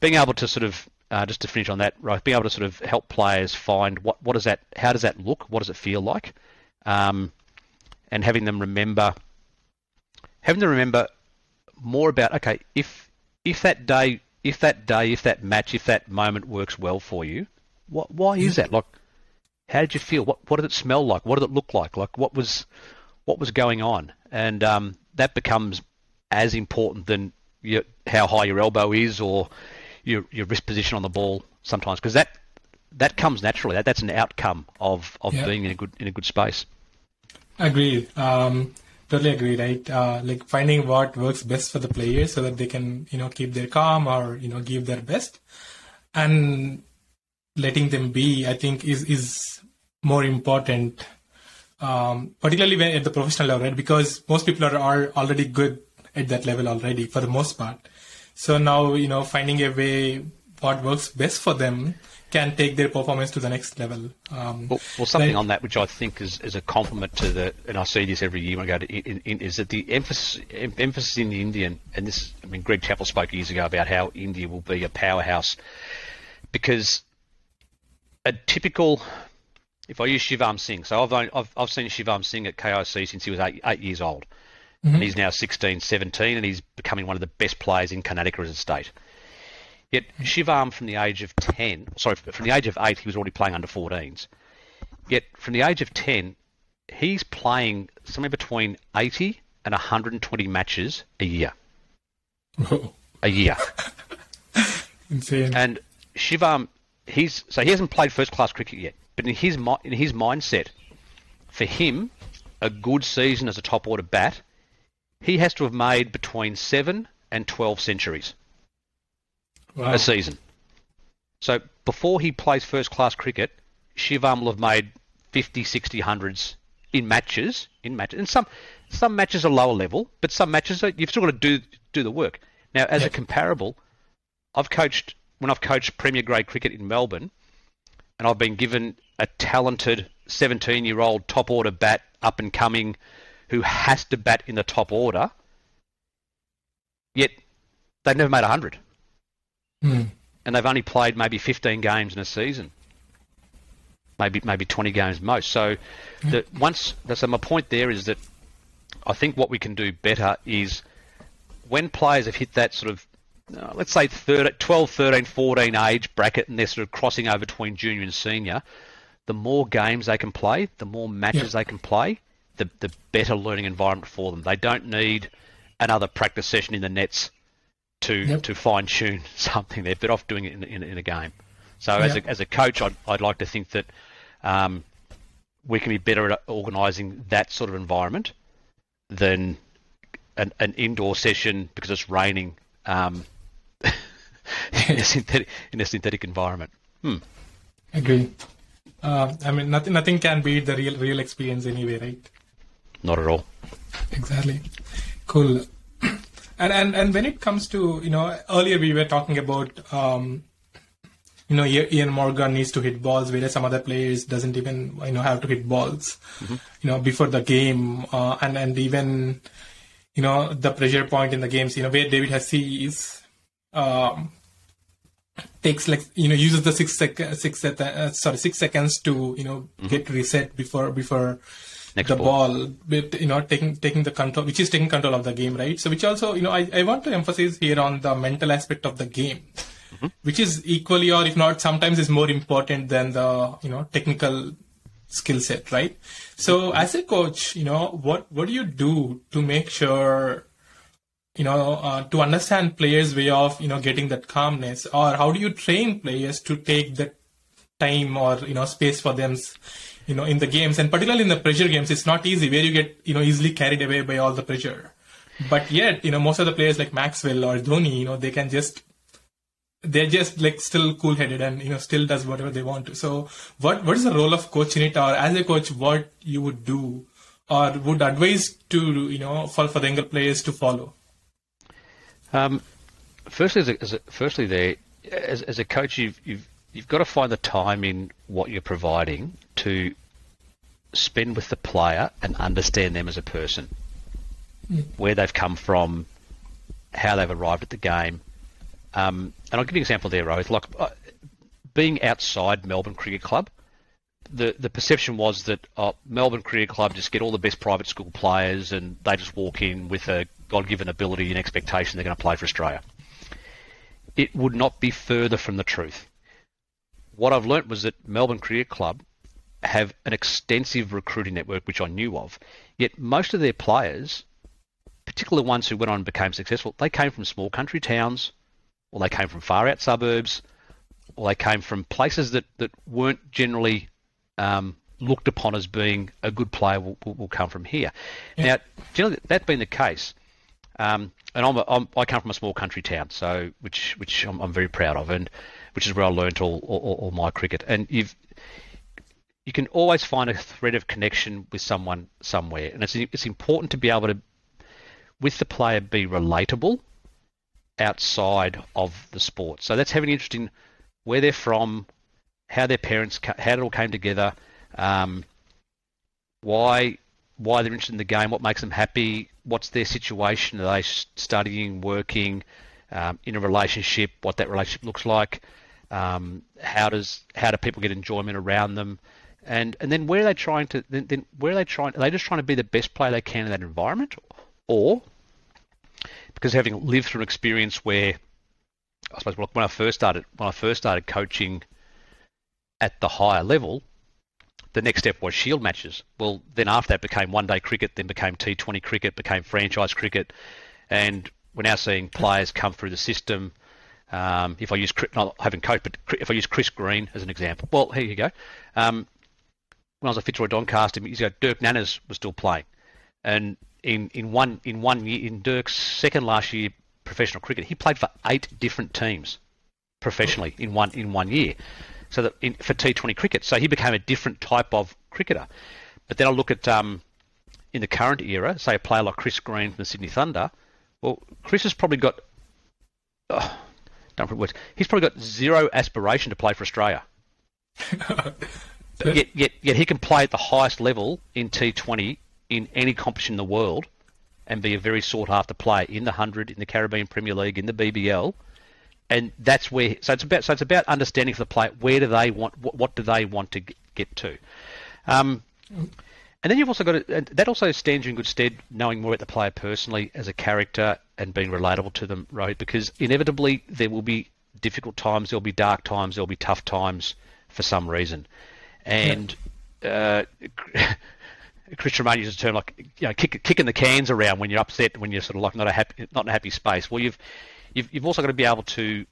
being able to sort of uh, just to finish on that, right, being able to sort of help players find what what does that, how does that look, what does it feel like, um, and having them remember, having them remember more about okay, if if that day, if that day, if that match, if that moment works well for you, what why is that? Like, how did you feel? What what did it smell like? What did it look like? Like what was what was going on? And um, that becomes as important than your, how high your elbow is or your your wrist position on the ball sometimes because that that comes naturally. That that's an outcome of, of Yeah. being in a good in a good space. Agreed. Um, totally agree. Right. Uh, like finding what works best for the players so that they can you know keep their calm or you know give their best, and letting them be. I think is is more important. Um, particularly when at the professional level, right? Because most people are, are already good at that level already for the most part. So now, you know, finding a way what works best for them can take their performance to the next level. Um, Well, well something on that which I think is, is a compliment to the, and I see this every year when I go to, in, in, is that the emphasis em- emphasis in the Indian, and this, I mean, Greg Chappell spoke years ago about how India will be a powerhouse because a typical, if I use Shivam Singh, so I've, only, I've, I've seen Shivam Singh at KIC since he was eight, eight years old. Mm-hmm. And he's now 16, 17, and he's becoming one of the best players in Karnataka as a state. Yet mm-hmm. Shivam, from the age of 10, sorry, from the age of 8, he was already playing under 14s. Yet from the age of 10, he's playing somewhere between 80 and 120 matches a year. Whoa. A year. Insane. And Shivam, he's so he hasn't played first class cricket yet, but in his in his mindset, for him, a good season as a top order bat, he has to have made between seven and 12 centuries wow. a season. So before he plays first class cricket, Shivam will have made 50, 60 hundreds in matches, in matches, and some some matches are lower level, but some matches are, you've still got to do do the work. Now, as a comparable, I've coached when I've coached Premier Grade cricket in Melbourne, and I've been given a talented 17 year old top order bat up and coming who has to bat in the top order, yet they've never made 100 Hmm. and they've only played maybe 15 games in a season, maybe maybe 20 games most. So, the, once so my point there is that I think what we can do better is when players have hit that sort of uh, let's say 13, 12, 13, 14 age bracket, and they're sort of crossing over between junior and senior. The more games they can play, the more matches they can play, the the better learning environment for them. They don't need another practice session in the nets to Yep. to fine tune something. They're better off doing it in, in, in a game. So as a as a coach, I'd I'd like to think that um, we can be better at organising that sort of environment than an, an indoor session because it's raining um, in a synthetic in a synthetic environment. Hmm. Agree. Uh, I mean, nothing nothing can beat the real real experience anyway, right? Not at all. Exactly. Cool. And and and when it comes to you know earlier we were talking about um, you know Eoin Morgan needs to hit balls, whereas some other players doesn't even you know have to hit balls. You know before the game, uh, and and even you know the pressure point in the games. You know where David Hussey is. Um, takes like you know uses the six sec- six sec- uh, sorry six seconds to you know mm-hmm. get reset before before Next the ball. ball, you know taking taking the control, which is taking control of the game, right? So which also you know I, I want to emphasize here on the mental aspect of the game, mm-hmm. which is equally or if not sometimes is more important than the you know technical skill set, right? So mm-hmm. as a coach, you know what what do you do to make sure you know, uh, to understand players' way of, you know, getting that calmness, or how do you train players to take that time or you know space for them, you know, in the games, and particularly in the pressure games, it's not easy where you get you know easily carried away by all the pressure. But yet, you know, most of the players like Maxwell or Dhoni, you know, they can just they're just like still cool headed and you know still does whatever they want to. So, what what is the role of coach in it, or as a coach, what you would do, or would advise to you know for for the younger players to follow? Um, firstly, as a, as a, firstly, there as, as a coach, you've you've you've got to find the time in what you're providing to spend with the player and understand them as a person, where they've come from, how they've arrived at the game. Um, and I'll give you an example there, Rohit. Like uh, being outside Melbourne Cricket Club, the the perception was that oh, Melbourne Cricket Club just get all the best private school players and they just walk in with a God given ability and expectation they're going to play for Australia. It would not be further from the truth. What I've learnt was that Melbourne Cricket Club have an extensive recruiting network, which I knew of. Yet most of their players, particularly ones who went on and became successful, they came from small country towns, or they came from far out suburbs, or they came from places that, that weren't generally um, looked upon as being a good player will, will, will come from here. Now, generally, that being the case, um, and I'm, a, I'm I come from a small country town, so which which I'm, I'm very proud of, and which is where I learnt all, all, all my cricket. And you've you can always find a thread of connection with someone somewhere, and it's it's important to be able to, with the player, be relatable outside of the sport. So that's having interest in where they're from, how their parents, how it all came together, um, why why they're interested in the game, what makes them happy, what's their situation, are they studying, working, um, in a relationship, what that relationship looks like, um, how does how do people get enjoyment around them, and and then where are they trying to then, then where are they trying? Are they just trying to be the best player they can in that environment, or because having lived through an experience where I suppose when I first started when I first started coaching at the higher level, the next step was shield matches. Well, then after that became one day cricket, then became T20 cricket, became franchise cricket, and we're now seeing players come through the system. Um, if I use not having coach, but if I use Chris Green as an example, well, here you go. Um, when I was at Fitzroy Doncaster years ago, Dirk Nannes was still playing, and in, in one in one year, in Dirk's second last year professional cricket, he played for eight different teams professionally in one in one year so that in, for T20 cricket. So he became a different type of cricketer. But then I look at um, in the current era, say a player like Chris Green from the Sydney Thunder. Well, Chris has probably got oh, don't put words. He's probably got zero aspiration to play for Australia. yet, yet, yet he can play at the highest level in T20 in any competition in the world, and be a very sought after player in the hundred, in the Caribbean Premier League, in the BBL and that's where so it's about so it's about understanding for the player where do they want what, what do they want to get to, um, and then you've also got to, that also stands you in good stead knowing more about the player personally as a character and being relatable to them, right? Because inevitably there will be difficult times, there'll be dark times, there'll be tough times for some reason, and. Yeah. Uh, Chris Tremain uses a term like you know kick, kicking the cans around when you're upset, when you're sort of like not a happy, not in a happy space. Well, you've you've, you've also got to be able to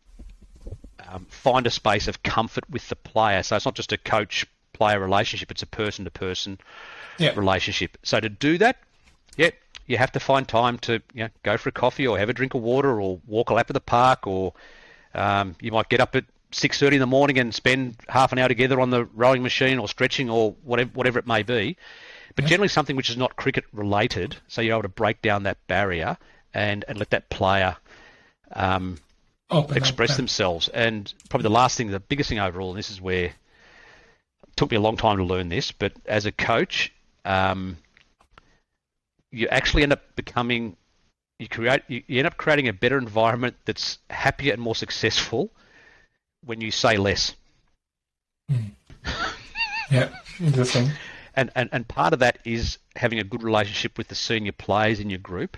um, find a space of comfort with the player. So it's not just a coach player relationship, it's a person to person relationship. So to do that, yeah, you have to find time to you know, go for a coffee or have a drink of water or walk a lap of the park or um, you might get up at 6.30 in the morning and spend half an hour together on the rowing machine or stretching or whatever, whatever it may be. But generally something which is not cricket related, so you're able to break down that barrier and, and let that player – um, express themselves. And probably the last thing, the biggest thing overall, and this is where it took me a long time to learn this, but as a coach, um, you actually end up becoming you create you, end up creating a better environment that's happier and more successful when you say less. Mm. yeah, interesting. And, and and part of that is having a good relationship with the senior players in your group,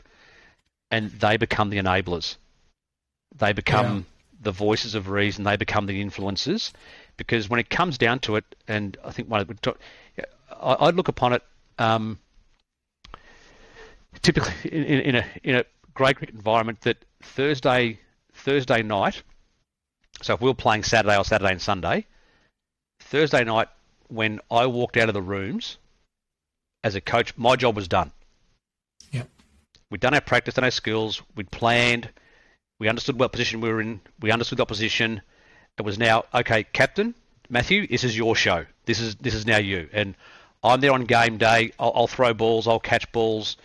and they become the enablers. They become yeah. the voices of reason. They become the influences, because when it comes down to it, and I think one talk, I'd look upon it um, typically in, in, a in a great cricket environment that Thursday Thursday night. So if we were playing Saturday or Saturday and Sunday, Thursday night when I walked out of the rooms as a coach, my job was done. Yep. We'd done our practice, done our skills, we'd planned, we understood what position we were in. We understood the opposition. It was now okay, Captain Matthew. This is your show. This is this is now you. And I'm there on game day. I'll, I'll throw balls. I'll catch balls.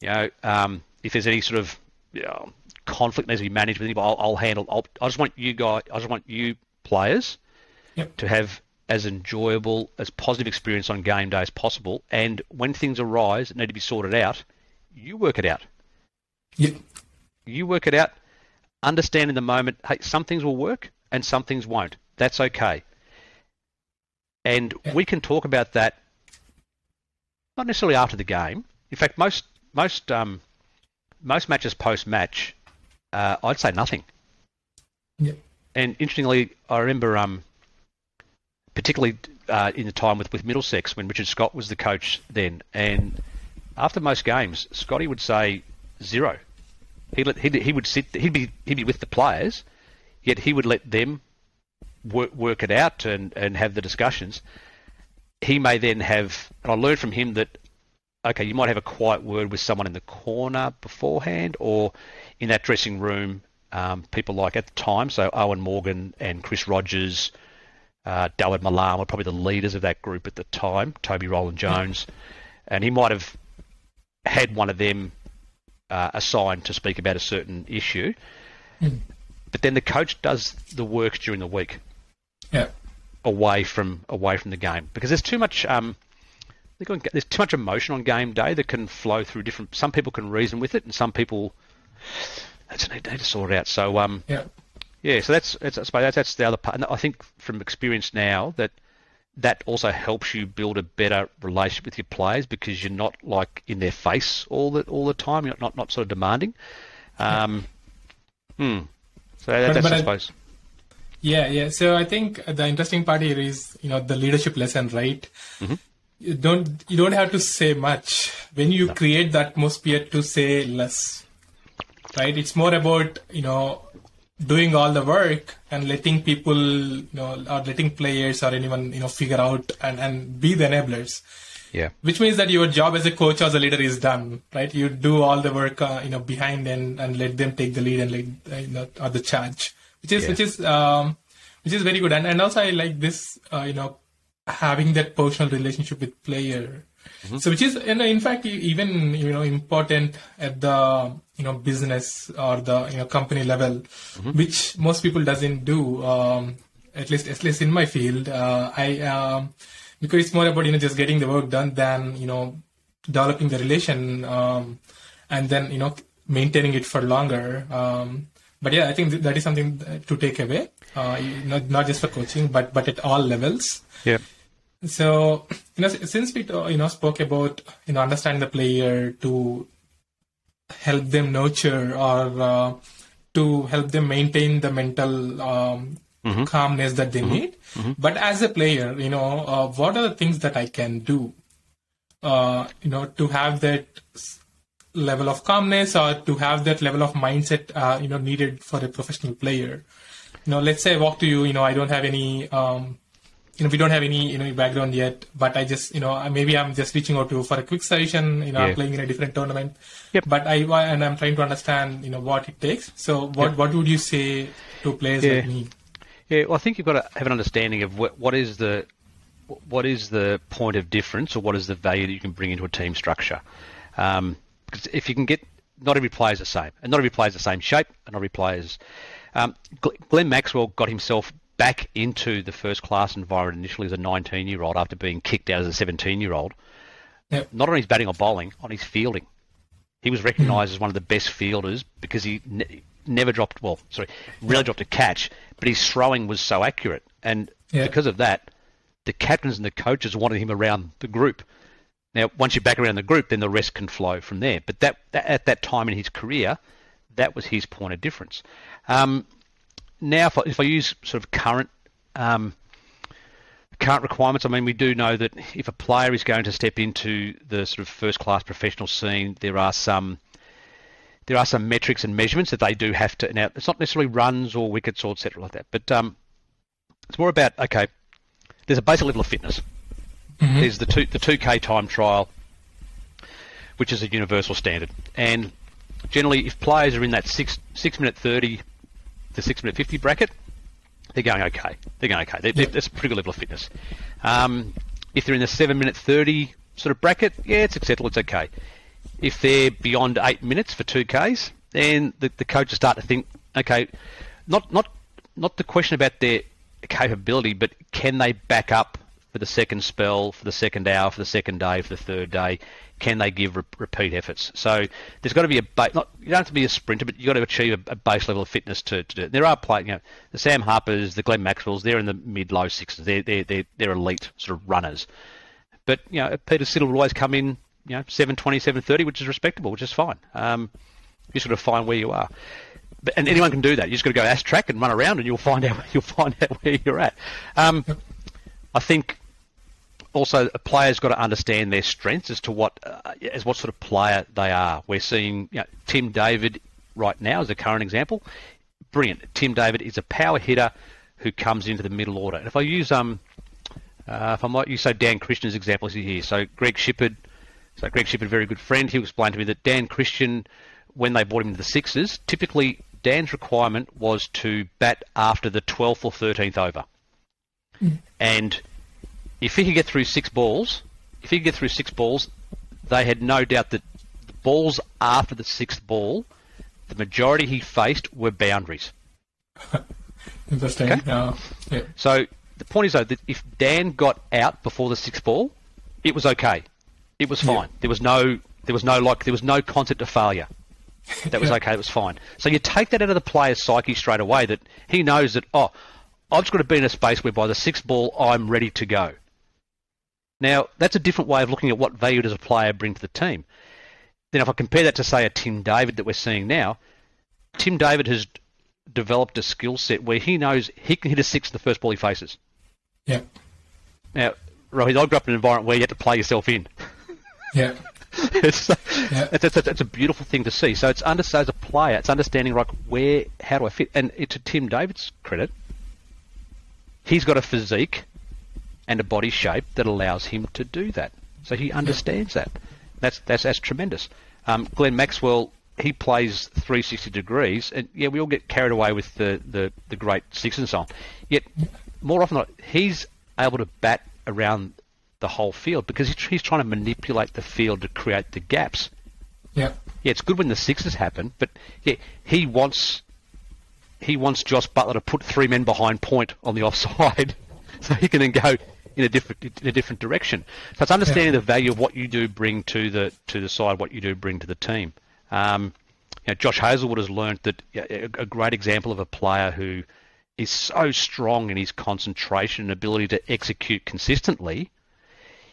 You know, um, if there's any sort of you know, conflict needs to be managed with anybody, I'll, I'll handle. I'll, I just want you guys. I just want you players yep. to have as enjoyable, as positive experience on game day as possible. And when things arise that need to be sorted out, you work it out. Yep. You work it out understand in the moment, hey, some things will work and some things won't. That's okay. And yeah. we can talk about that not necessarily after the game. In fact, most most um, most matches post match, uh, I'd say nothing. Yeah. And interestingly, I remember um, particularly uh, in the time with, with Middlesex when Richard Scott was the coach then, and after most games, Scotty would say zero. He let, he he would sit he'd be he'd be with the players, yet he would let them work work it out and and have the discussions. He may then have, and I learned from him that okay, you might have a quiet word with someone in the corner beforehand, or in that dressing room, um, people like at the time, so Eoin Morgan and Chris Rogers, uh, Dawid Malan were probably the leaders of that group at the time, Toby Roland Jones, and he might have had one of them uh, assigned to speak about a certain issue. Mm. But then the coach does the work during the week. Yeah. Away from away from the game because there's too much um, there's too much emotion on game day that can flow through different. Some people can reason with it, and some people that's need, need to sort it out. So um, yeah, yeah. So that's that's that's, that's the other part. And I think from experience now that that also helps you build a better relationship with your players because you're not like in their face all the all the time. You're not not sort of demanding. Um, hmm. So that, but, that's but I suppose. Yeah, yeah. So I think the interesting part here is, you know, the leadership lesson, right? Mm-hmm. You don't you don't have to say much when you no. create the atmosphere to say less, right? It's more about you know doing all the work and letting people, you know, or letting players or anyone, you know, figure out and and be the enablers. Yeah. Which means that your job as a coach or as a leader is done, right? You do all the work, uh, you know, behind and, and let them take the lead and lead, uh, you know, or the charge, which is, yeah. which is, um, which is very good. And, and also I like this, uh, you know, having that personal relationship with player. Mm-hmm. So which is, know, in fact, even, you know, important at the, you know, business or the, you know, company level, mm-hmm. which most people doesn't do, um, at least, at least in my field. Uh, I, um, because it's more about you know just getting the work done than you know developing the relation um, and then you know maintaining it for longer. Um, but yeah, I think th- that is something to take away, uh, not not just for coaching, but but at all levels. Yeah. So you know, since we you know spoke about you know understanding the player to help them nurture or uh, to help them maintain the mental um, mm-hmm. calmness that they mm-hmm. need. Mm-hmm. But as a player, you know, uh, what are the things that I can do, uh, you know, to have that level of calmness or to have that level of mindset, uh, you know, needed for a professional player? You know, let's say I walk to you, you know, I don't have any, um, you know, we don't have any, you know, background yet, but I just, you know, maybe I'm just reaching out to you for a quick session, you know, yeah. I'm playing in a different tournament, yep. but I, and I'm trying to understand, you know, what it takes. So what, yep. what would you say to players yeah. like me? Yeah, well, I think you've got to have an understanding of what, what is the what is the point of difference, or what is the value that you can bring into a team structure. Um, because if you can get not every player is the same, and not every player is the same shape, and not every player is. Um, Glenn Maxwell got himself back into the first class environment initially as a 19 year old after being kicked out as a 17 year old. Yep. Not on his batting or bowling, on his fielding. He was recognised as one of the best fielders because he never dropped, well, sorry, really dropped a catch, but his throwing was so accurate. And yeah. because of that, the captains and the coaches wanted him around the group. Now, once you're back around the group, then the rest can flow from there. But that, that at that time in his career, that was his point of difference. Um, now, if I, if I, use sort of current um, current requirements, I mean, we do know that if a player is going to step into the sort of first class professional scene, there are some there are some metrics and measurements that they do have to. Now, it's not necessarily runs or wickets or etc. like that, but um, it's more about okay. There's a basic level of fitness. Mm-hmm. There's the two the two k time trial, which is a universal standard, and generally, if players are in that six six minute thirty to six minute fifty bracket, they're going okay. They're going okay. They're, they're, that's a pretty good level of fitness. Um, if they're in the seven minute thirty sort of bracket, yeah, it's acceptable. It's okay if they're beyond eight minutes for two Ks, then the, the coaches start to think, okay, not not not the question about their capability, but can they back up for the second spell, for the second hour, for the second day, for the third day? Can they give re- repeat efforts? So there's got to be a ba- not you don't have to be a sprinter, but you've got to achieve a, a base level of fitness to, to do it. There are players, you know, the Sam Harpers, the Glenn Maxwells, they're in the mid low sixes. They're they're they're, they're elite sort of runners. But you know, Peter Siddle will always come in you know, 720, 730, which is respectable, which is fine. Um, you sort of find where you are. But, and anyone can do that. You just got to go ask track and run around, and you'll find out you'll find out where you're at. Um, I think also a player's got to understand their strengths as to what uh, as what sort of player they are. We're seeing you know, Tim David right now as a current example. Brilliant. Tim David is a power hitter who comes into the middle order. And if I use um, uh, if I might use so Dan Christian's example here, so Greg Shipperd so Greg Shipperd, a very good friend, he explained to me that Dan Christian, when they brought him to the Sixers, typically Dan's requirement was to bat after the 12th or 13th over. Mm. And if he could get through six balls, if he could get through six balls, they had no doubt that the balls after the sixth ball, the majority he faced were boundaries. Interesting. Okay? Uh, yeah. So the point is though that if Dan got out before the sixth ball, it was okay. It was fine. Yeah. There was no there was no like there was no concept of failure. That was yeah. okay. It was fine. So you take that out of the player's psyche straight away. That he knows that oh, I've just got to be in a space where by the sixth ball I'm ready to go. Now that's a different way of looking at what value does a player bring to the team. Then if I compare that to say a Tim David that we're seeing now, Tim David has developed a skill set where he knows he can hit a six in the first ball he faces. Yeah. Now, Rohit, I grew up in an environment where you had to play yourself in. Yeah. it's, Yeah. it's, it's, it's a beautiful thing to see. So it's under, so as a player, it's understanding like where, how do I fit? And to Tim David's credit, he's got a physique and a body shape that allows him to do that. So he understands that. That's that's that's tremendous. Um, Glenn Maxwell, he plays 360 degrees, and yeah, we all get carried away with the, the, the great six and so on. Yet more often than not, he's able to bat around the whole field because he's, he's trying to manipulate the field to create the gaps. Yeah. Yeah, it's good when the sixes happen, but yeah, he wants he wants Jos Buttler to put three men behind point on the offside, so he can then go in a different in a different direction. So it's understanding Yeah. the value of what you do bring to the to the side, what you do bring to the team. Um, you know, Josh Hazlewood has learned that a, great example of a player who is so strong in his concentration and ability to execute consistently,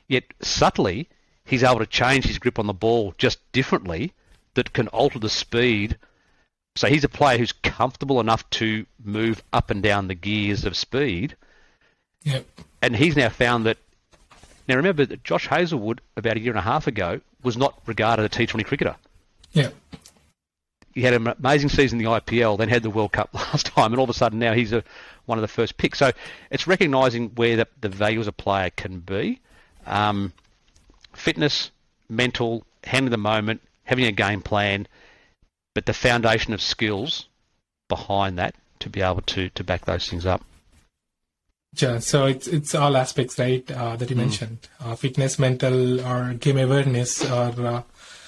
yet subtly he's able to change his grip on the ball just differently that can alter the speed. So he's a player who's comfortable enough to move up and down the gears of speed, Yeah. And he's now found that. Now remember that Josh Hazlewood about a year and a half ago was not regarded a T20 cricketer. Yeah. He had an amazing season in the IPL, then had the World Cup last time, and all of a sudden now he's a, one of the first picks. So it's recognising where the, the value as a player can be. Um, fitness, mental, handling the moment, having a game plan, but the foundation of skills behind that to be able to, to back those things up. Yeah, so it's it's all aspects, right, uh, that you mentioned: uh, fitness, mental, or game awareness, or uh,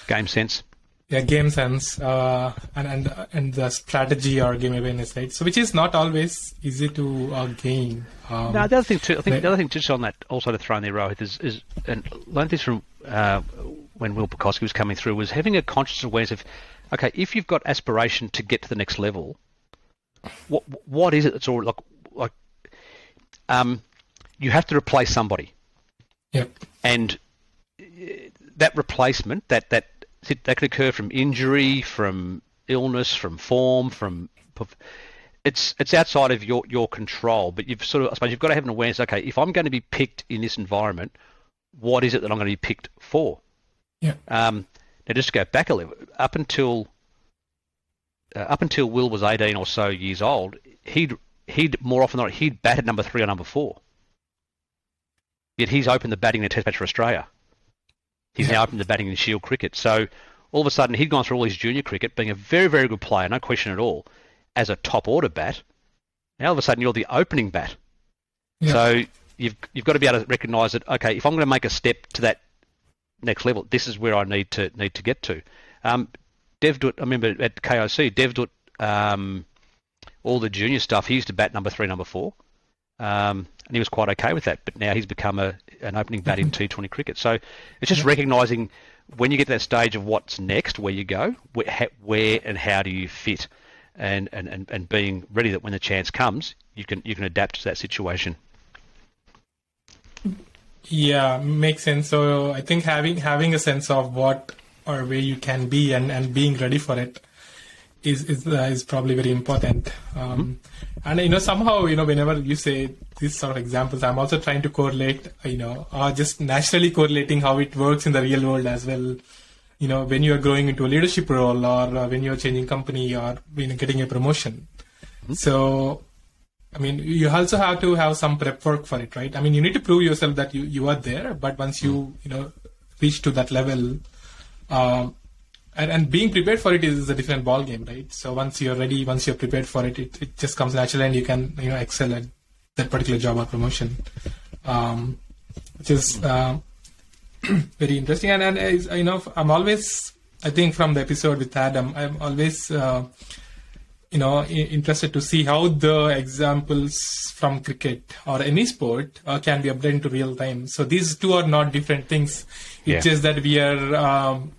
Game sense. yeah, game sense, uh, and and and the strategy or game awareness, right? So which is not always easy to uh, gain. Um, No, the other thing too, I think Right. the other thing just on that, also to throw in there, Rohit, is, is and learned this from uh, when Will Pucovski was coming through, was having a conscious awareness of, okay, if you've got aspiration to get to the next level, what what is it that's all like um, you have to replace somebody, yeah, and uh, that replacement that that that could occur from injury, from illness, from form, from it's it's outside of your, your control, but you've sort of I suppose you've got to have an awareness. Okay, if I'm going to be picked in this environment, what is it that I'm going to be picked for? Yeah. Um, now just to go back a little, up until uh, up until Will was 18 or so years old, he'd he'd more often than not he'd bat at number three or number four. Yet he's opened the batting in Test match for Australia. He's Yeah. now opened the batting in Shield cricket. So all of a sudden he'd gone through all his junior cricket, being a very very good player, no question at all, as a top order bat. Now all of a sudden you're the opening bat. yeah, So you've you've got to be able to recognise that. Okay, if I'm going to make a step to that next level, this is where I need to need to get to. Um, Devdutt, I remember at KOC, Devdutt, um, all the junior stuff. He used to bat number three, number four, um, and he was quite okay with that. But now he's become a an opening bat in T20 cricket. So it's just recognising when you get to that stage of what's next, where you go, where, where and how do you fit, and, and, and, and being ready that when the chance comes, you can you can adapt to that situation. yeah, makes sense. So I think having having a sense of what or where you can be and, and being ready for it is is uh, is probably very important. Um, And you know somehow you know whenever you say these sort of examples, I'm also trying to correlate you know or just naturally correlating how it works in the real world as well. You know when you are growing into a leadership role or uh, when you are changing company or you know getting a promotion. So I mean, you also have to have some prep work for it, right? I mean, you need to prove yourself that you, you are there, but once you, you know, reach to that level, um, and, and being prepared for it is a different ball game, right? So once you're ready, once you're prepared for it, it, it just comes naturally and you can, you know, excel at that particular job or promotion. Um, which is, uh, very interesting. And, and as, you know, I'm always, I think from the episode with Adam, I'm always, uh, you know i- interested to see how the examples from cricket or any sport uh, can be applied into real time so these two are not different things it's Yeah. just that we are um,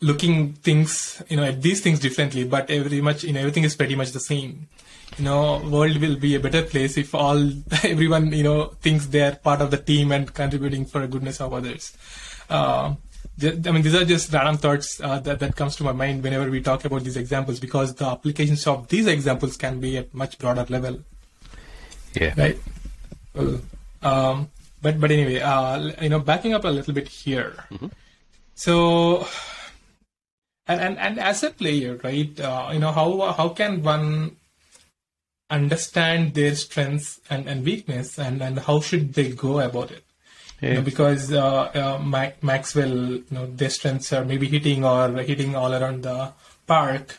looking things you know at these things differently but every much you know everything is pretty much the same you know world will be a better place if all everyone you know thinks they're part of the team and contributing for the goodness of others uh, I mean, these are just random thoughts uh, that that comes to my mind whenever we talk about these examples because the applications of these examples can be at much broader level. Yeah. Right. Well, um, but but anyway, uh, you know, backing up a little bit here. Mm-hmm. So, and, and and as a player, right? Uh, you know, how how can one understand their strengths and, and weakness, and, and how should they go about it? Yeah. You know, because uh, uh, Mac, Maxwell, you know, their strengths are maybe hitting or hitting all around the park,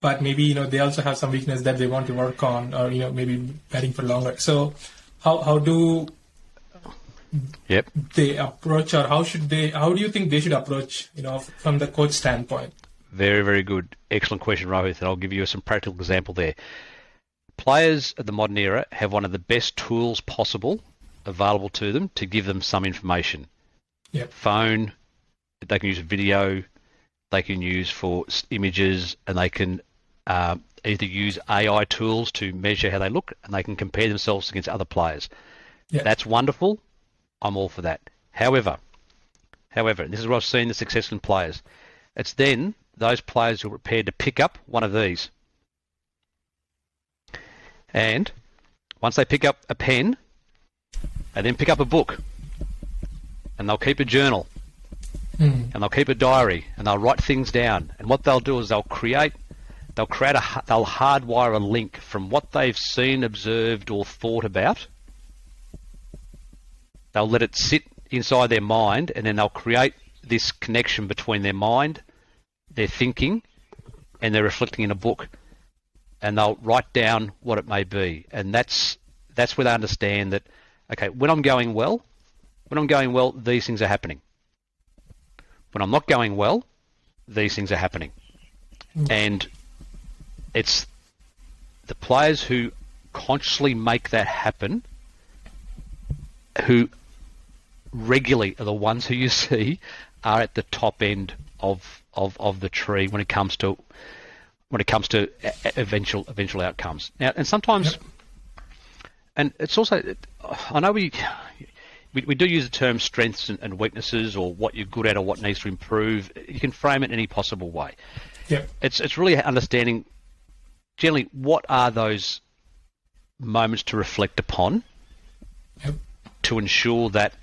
but maybe you know they also have some weakness that they want to work on, or you know maybe batting for longer. So, how how do Yep. they approach, or how should they? How do you think they should approach? You know, from the coach standpoint. Very, very good. Excellent question, Rohit, and I'll give you some practical example there. Players of the modern era have one of the best tools possible available to them to give them some information. Yep. Phone, they can use video, they can use for images, and they can uh, either use AI tools to measure how they look, and they can compare themselves against other players. Yeah. That's wonderful. I'm all for that. However, however, and this is what I've seen the success in players. It's then those players who are prepared to pick up one of these. And once they pick up a pen, they then pick up a book. And they'll keep a journal. Mm. And they'll keep a diary. And they'll write things down. And what they'll do is they'll create, they'll create a, they'll hardwire a link from what they've seen, observed, or thought about. They'll let it sit inside their mind, and then they'll create this connection between their mind, their thinking, and their reflecting in a book. And they'll write down what it may be, and that's that's where they understand that. Okay, when I'm going well, when I'm going well, these things are happening. When I'm not going well, these things are happening, and it's the players who consciously make that happen who regularly are the ones who you see are at the top end of of, of the tree when it comes to when it comes to eventual eventual outcomes. Now, and sometimes, Yep. and it's also, I know we we, we do use the term strengths and, and weaknesses or what you're good at or what needs to improve. You can frame it any possible way. Yep. It's it's really understanding generally what are those moments to reflect upon Yep. to ensure that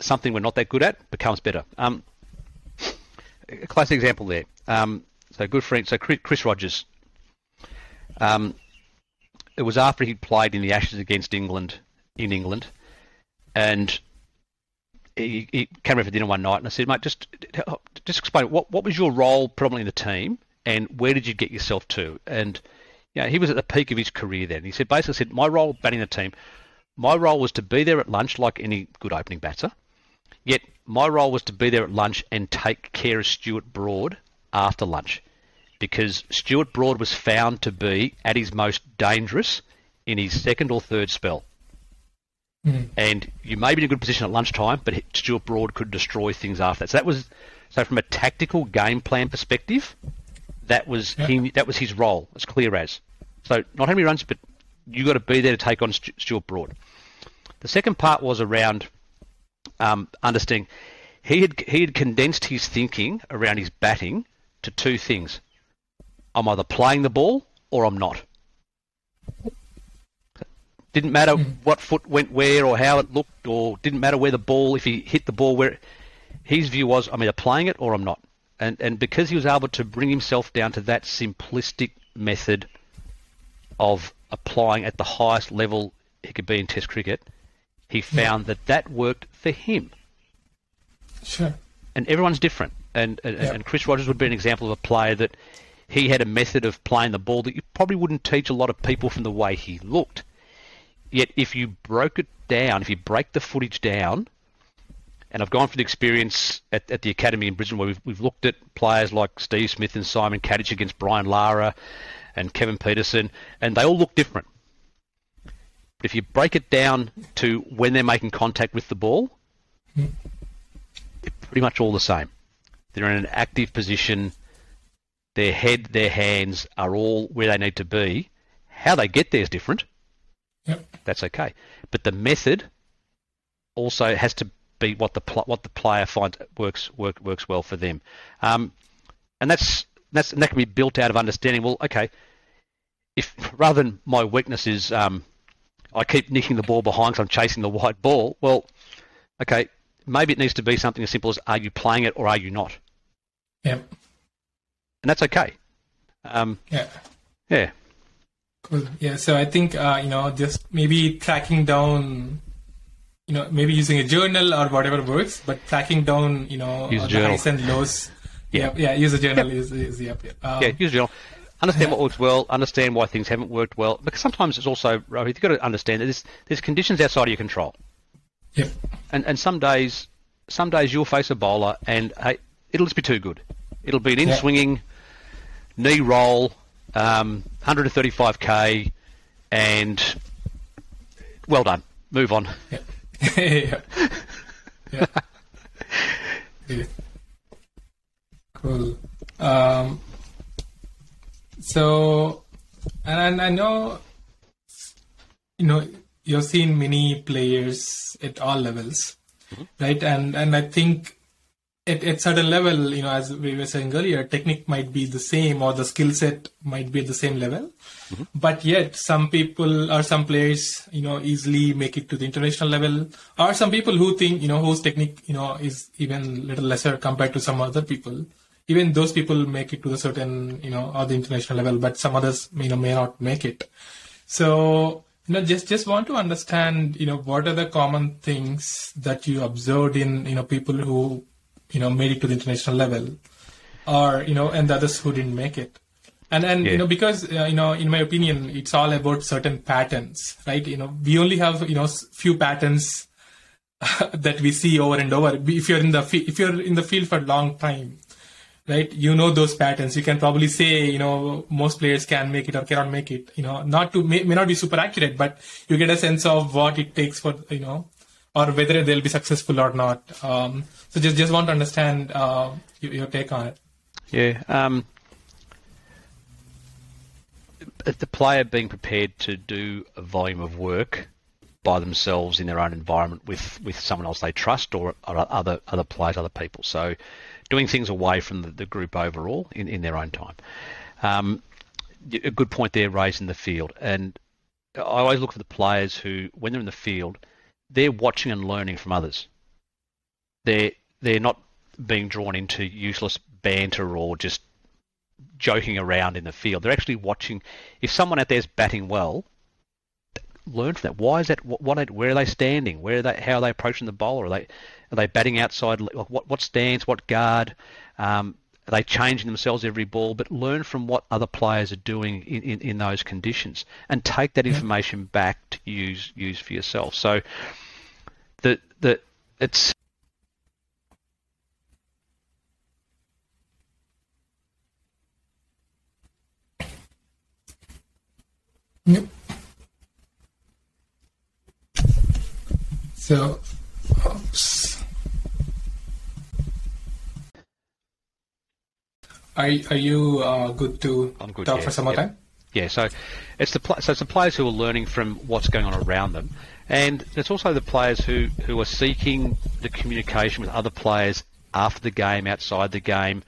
something we're not that good at becomes better. Um, a classic example there. Um, so good friend, so Chris Rogers. Um, it was after he'd played in the Ashes against England in England, and he, he came over for dinner one night, and I said, "Mate, just just explain what what was your role predominantly in the team, and where did you get yourself to?" And you know, he was at the peak of his career then. He said basically said, "My role batting the team, my role was to be there at lunch like any good opening batter." Yet my role was to be there at lunch and take care of Stuart Broad after lunch because Stuart Broad was found to be at his most dangerous in his second or third spell. Mm. And you may be in a good position at lunchtime, but Stuart Broad could destroy things after that. So that was so from a tactical game plan perspective, that was Yeah. he, that was his role as clear as. So not how many runs, but you got to be there to take on Stuart Broad. The second part was around um, understanding he had he had condensed his thinking around his batting to two things: I'm either playing the ball or I'm not. Didn't matter what foot went where or how it looked, or didn't matter where the ball if he hit the ball where. His view was I'm either playing it or I'm not, and and because he was able to bring himself down to that simplistic method of applying at the highest level he could be in Test cricket, he found that that worked for him. Sure. And everyone's different. And and, Yeah. and Chris Rogers would be an example of a player that he had a method of playing the ball that you probably wouldn't teach a lot of people from the way he looked. Yet if you broke it down, if you break the footage down, and I've gone through the experience at, at the academy in Brisbane where we've, we've looked at players like Steve Smith and Simon Katich against Brian Lara and Kevin Pietersen, and they all look different. But if you break it down to when they're making contact with the ball, they're pretty much all the same. They're in an active position. Their head, their hands are all where they need to be. How they get there is different. Yep. That's okay. But the method also has to be what the pl- what the player finds works work, works well for them, um, and that's that's and that can be built out of understanding. Well, okay, if rather than my weakness is um, I keep nicking the ball behind because I'm chasing the white ball. Well, okay, maybe it needs to be something as simple as are you playing it or are you not? Yep. And that's okay. Um, Yeah. yeah. Cool. Yeah. So I think uh, you know just maybe tracking down, you know, maybe using a journal or whatever works, but tracking down, you know, Use the journal. highs and lows. Yeah. Yep, yeah. Use a journal. Is, is yep. yep. Um, Yeah, use a journal. Understand what works well. Understand why things haven't worked well. Because sometimes it's also Rohit, you've got to understand that there's, there's conditions outside of your control. Yep. And and some days, some days you'll face a bowler and hey, it'll just be too good. It'll be an in swinging knee roll, um, 135k, and well done. Move on. Yeah. Cool. Um, so, and I know, you know, you've seen many players at all levels, mm-hmm. right? And and I think at at certain level, you know, as we were saying earlier, technique might be the same or the skill set might be at the same level, mm-hmm. but yet some people or some players, you know, easily make it to the international level, or some people who think, you know, whose technique, you know, is even little lesser compared to some other people. Even those people make it to the certain, you know, or the international level, but some others, you know, may not make it. So, you know, just just want to understand, you know, what are the common things that you observed in, you know, people who, you know, made it to the international level, or you know, and the others who didn't make it. And and Yeah. you know, because uh, you know, in my opinion, it's all about certain patterns, right? You know, we only have you know few patterns that we see over and over. If you're in the if you're in the field for a long time, right? You know those patterns. You can probably say, you know, most players can make it or cannot make it. You know, not to may, may not be super accurate, but you get a sense of what it takes for you know, or whether they'll be successful or not. Um, so just just want to understand uh, your, your take on it. Yeah. Um, the player being prepared to do a volume of work by themselves in their own environment with, with someone else they trust or, or other other players, other people. So doing things away from the, the group overall in, in their own time. Um, a good point there raised in the field. And I always look for the players who, when they're in the field, they're watching and learning from others. They're they're not being drawn into useless banter or just joking around in the field. They're actually watching. If someone out there's batting well, learn from that. Why is that? What? what where are they standing? Where are they? How are they approaching the bowler? Are they are they batting outside? Like, What what stance? What guard? Um, are they changing themselves every ball? But learn from what other players are doing in, in, in those conditions, and take that information back to use use for yourself. So, the the it's Yep. So, oops. Are, are you uh, good to I'm good, talk yeah, for some more yep. time? Yeah, so it's the pl- so it's the players who are learning from what's going on around them, and it's also the players who, who are seeking the communication with other players after the game, outside the game,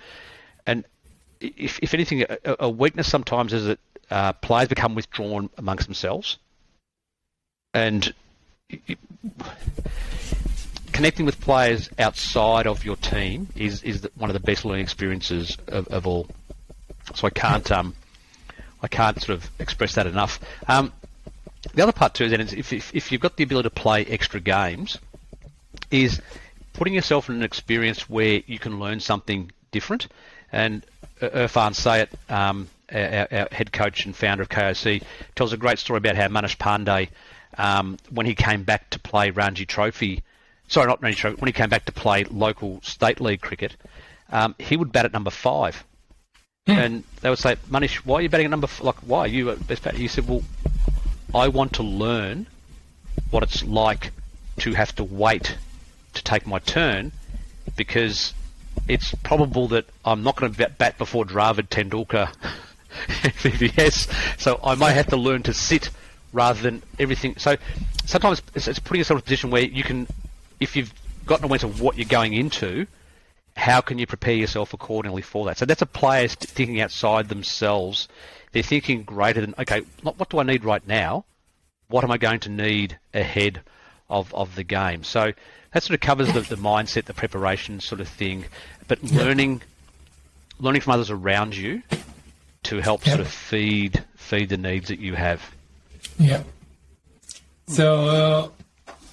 and if, if anything, a, a weakness sometimes is that uh, players become withdrawn amongst themselves, and it- connecting with players outside of your team is is one of the best learning experiences of, of all. So I can't um. I can't sort of express that enough. Um, the other part too, then, is if, if, if you've got the ability to play extra games, is putting yourself in an experience where you can learn something different. And Ir- Irfan Sayed, um, our, our head coach and founder of KOC, tells a great story about how Manish Pandey, um, when he came back to play Ranji Trophy, sorry, not when he came back to play local state league cricket, um, he would bat at number five and they would say, Manish, why are you batting at number f-? like? Why are you best said, well, I want to learn what it's like to have to wait to take my turn because it's probable that I'm not going to bat, before Dravid Tendulkar VVS, so I may have to learn to sit rather than everything. So sometimes it's, it's putting yourself in a position where you can, if you've gotten awareness of what you're going into, how can you prepare yourself accordingly for that? So that's a player thinking outside themselves. They're thinking greater than, okay, what do I need right now? What am I going to need ahead of, of the game? So that sort of covers the, the mindset, the preparation sort of thing. But learning learning from others around you to help yep. sort of feed feed the needs that you have. Yeah. So uh,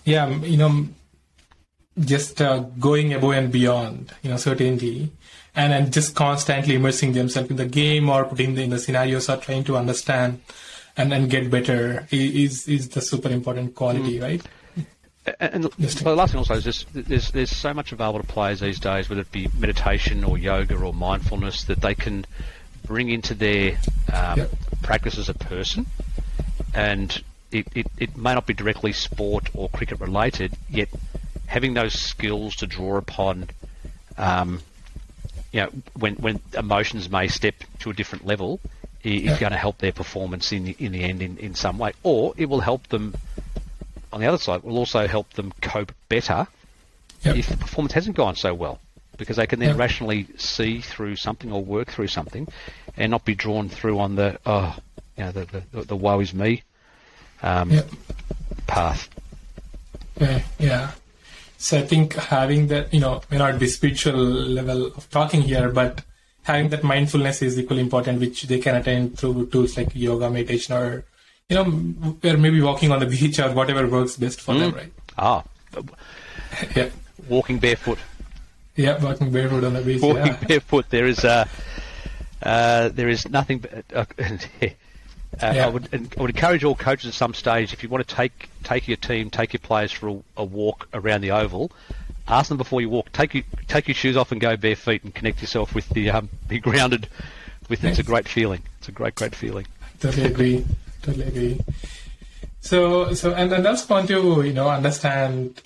yeah, you know, just uh, going above and beyond, you know, certainty, and and just constantly immersing themselves in the game or putting in the scenarios or trying to understand and and get better is is the super important quality, mm. right? And the last thing also is this, there's there's so much available to players these days, whether it be meditation or yoga or mindfulness, that they can bring into their um, yep. practice as a person. And it, it, it may not be directly sport or cricket related, yet having those skills to draw upon, um, you know, when when emotions may step to a different level, is yeah. going to help their performance in the, in the end in, in some way, or it will help them on the other side will also help them cope better yep. if the performance hasn't gone so well, because they can then yep. rationally see through something or work through something, and not be drawn through on the oh, you know, the the, the woe is me um, yep. path. Yeah, yeah. So I think having that, you know, may not be spiritual level of talking here, but having that mindfulness is equally important, which they can attain through tools like yoga, meditation, or you know, they're maybe walking on the beach or whatever works best for mm. them, right? Ah, yeah. Walking barefoot. Yeah, walking barefoot on the beach. Walking yeah. barefoot. There is uh, uh, there is nothing. Uh, Uh, yeah. I, would, I would encourage all coaches at some stage, if you want to take take your team, take your players for a, a, walk around the oval, ask them before you walk, take you take your shoes off and go bare feet and connect yourself with the um, be grounded with it. It's a great feeling. It's a great great feeling. Totally agree totally agree. So, so, and, and that's want to, you know, understand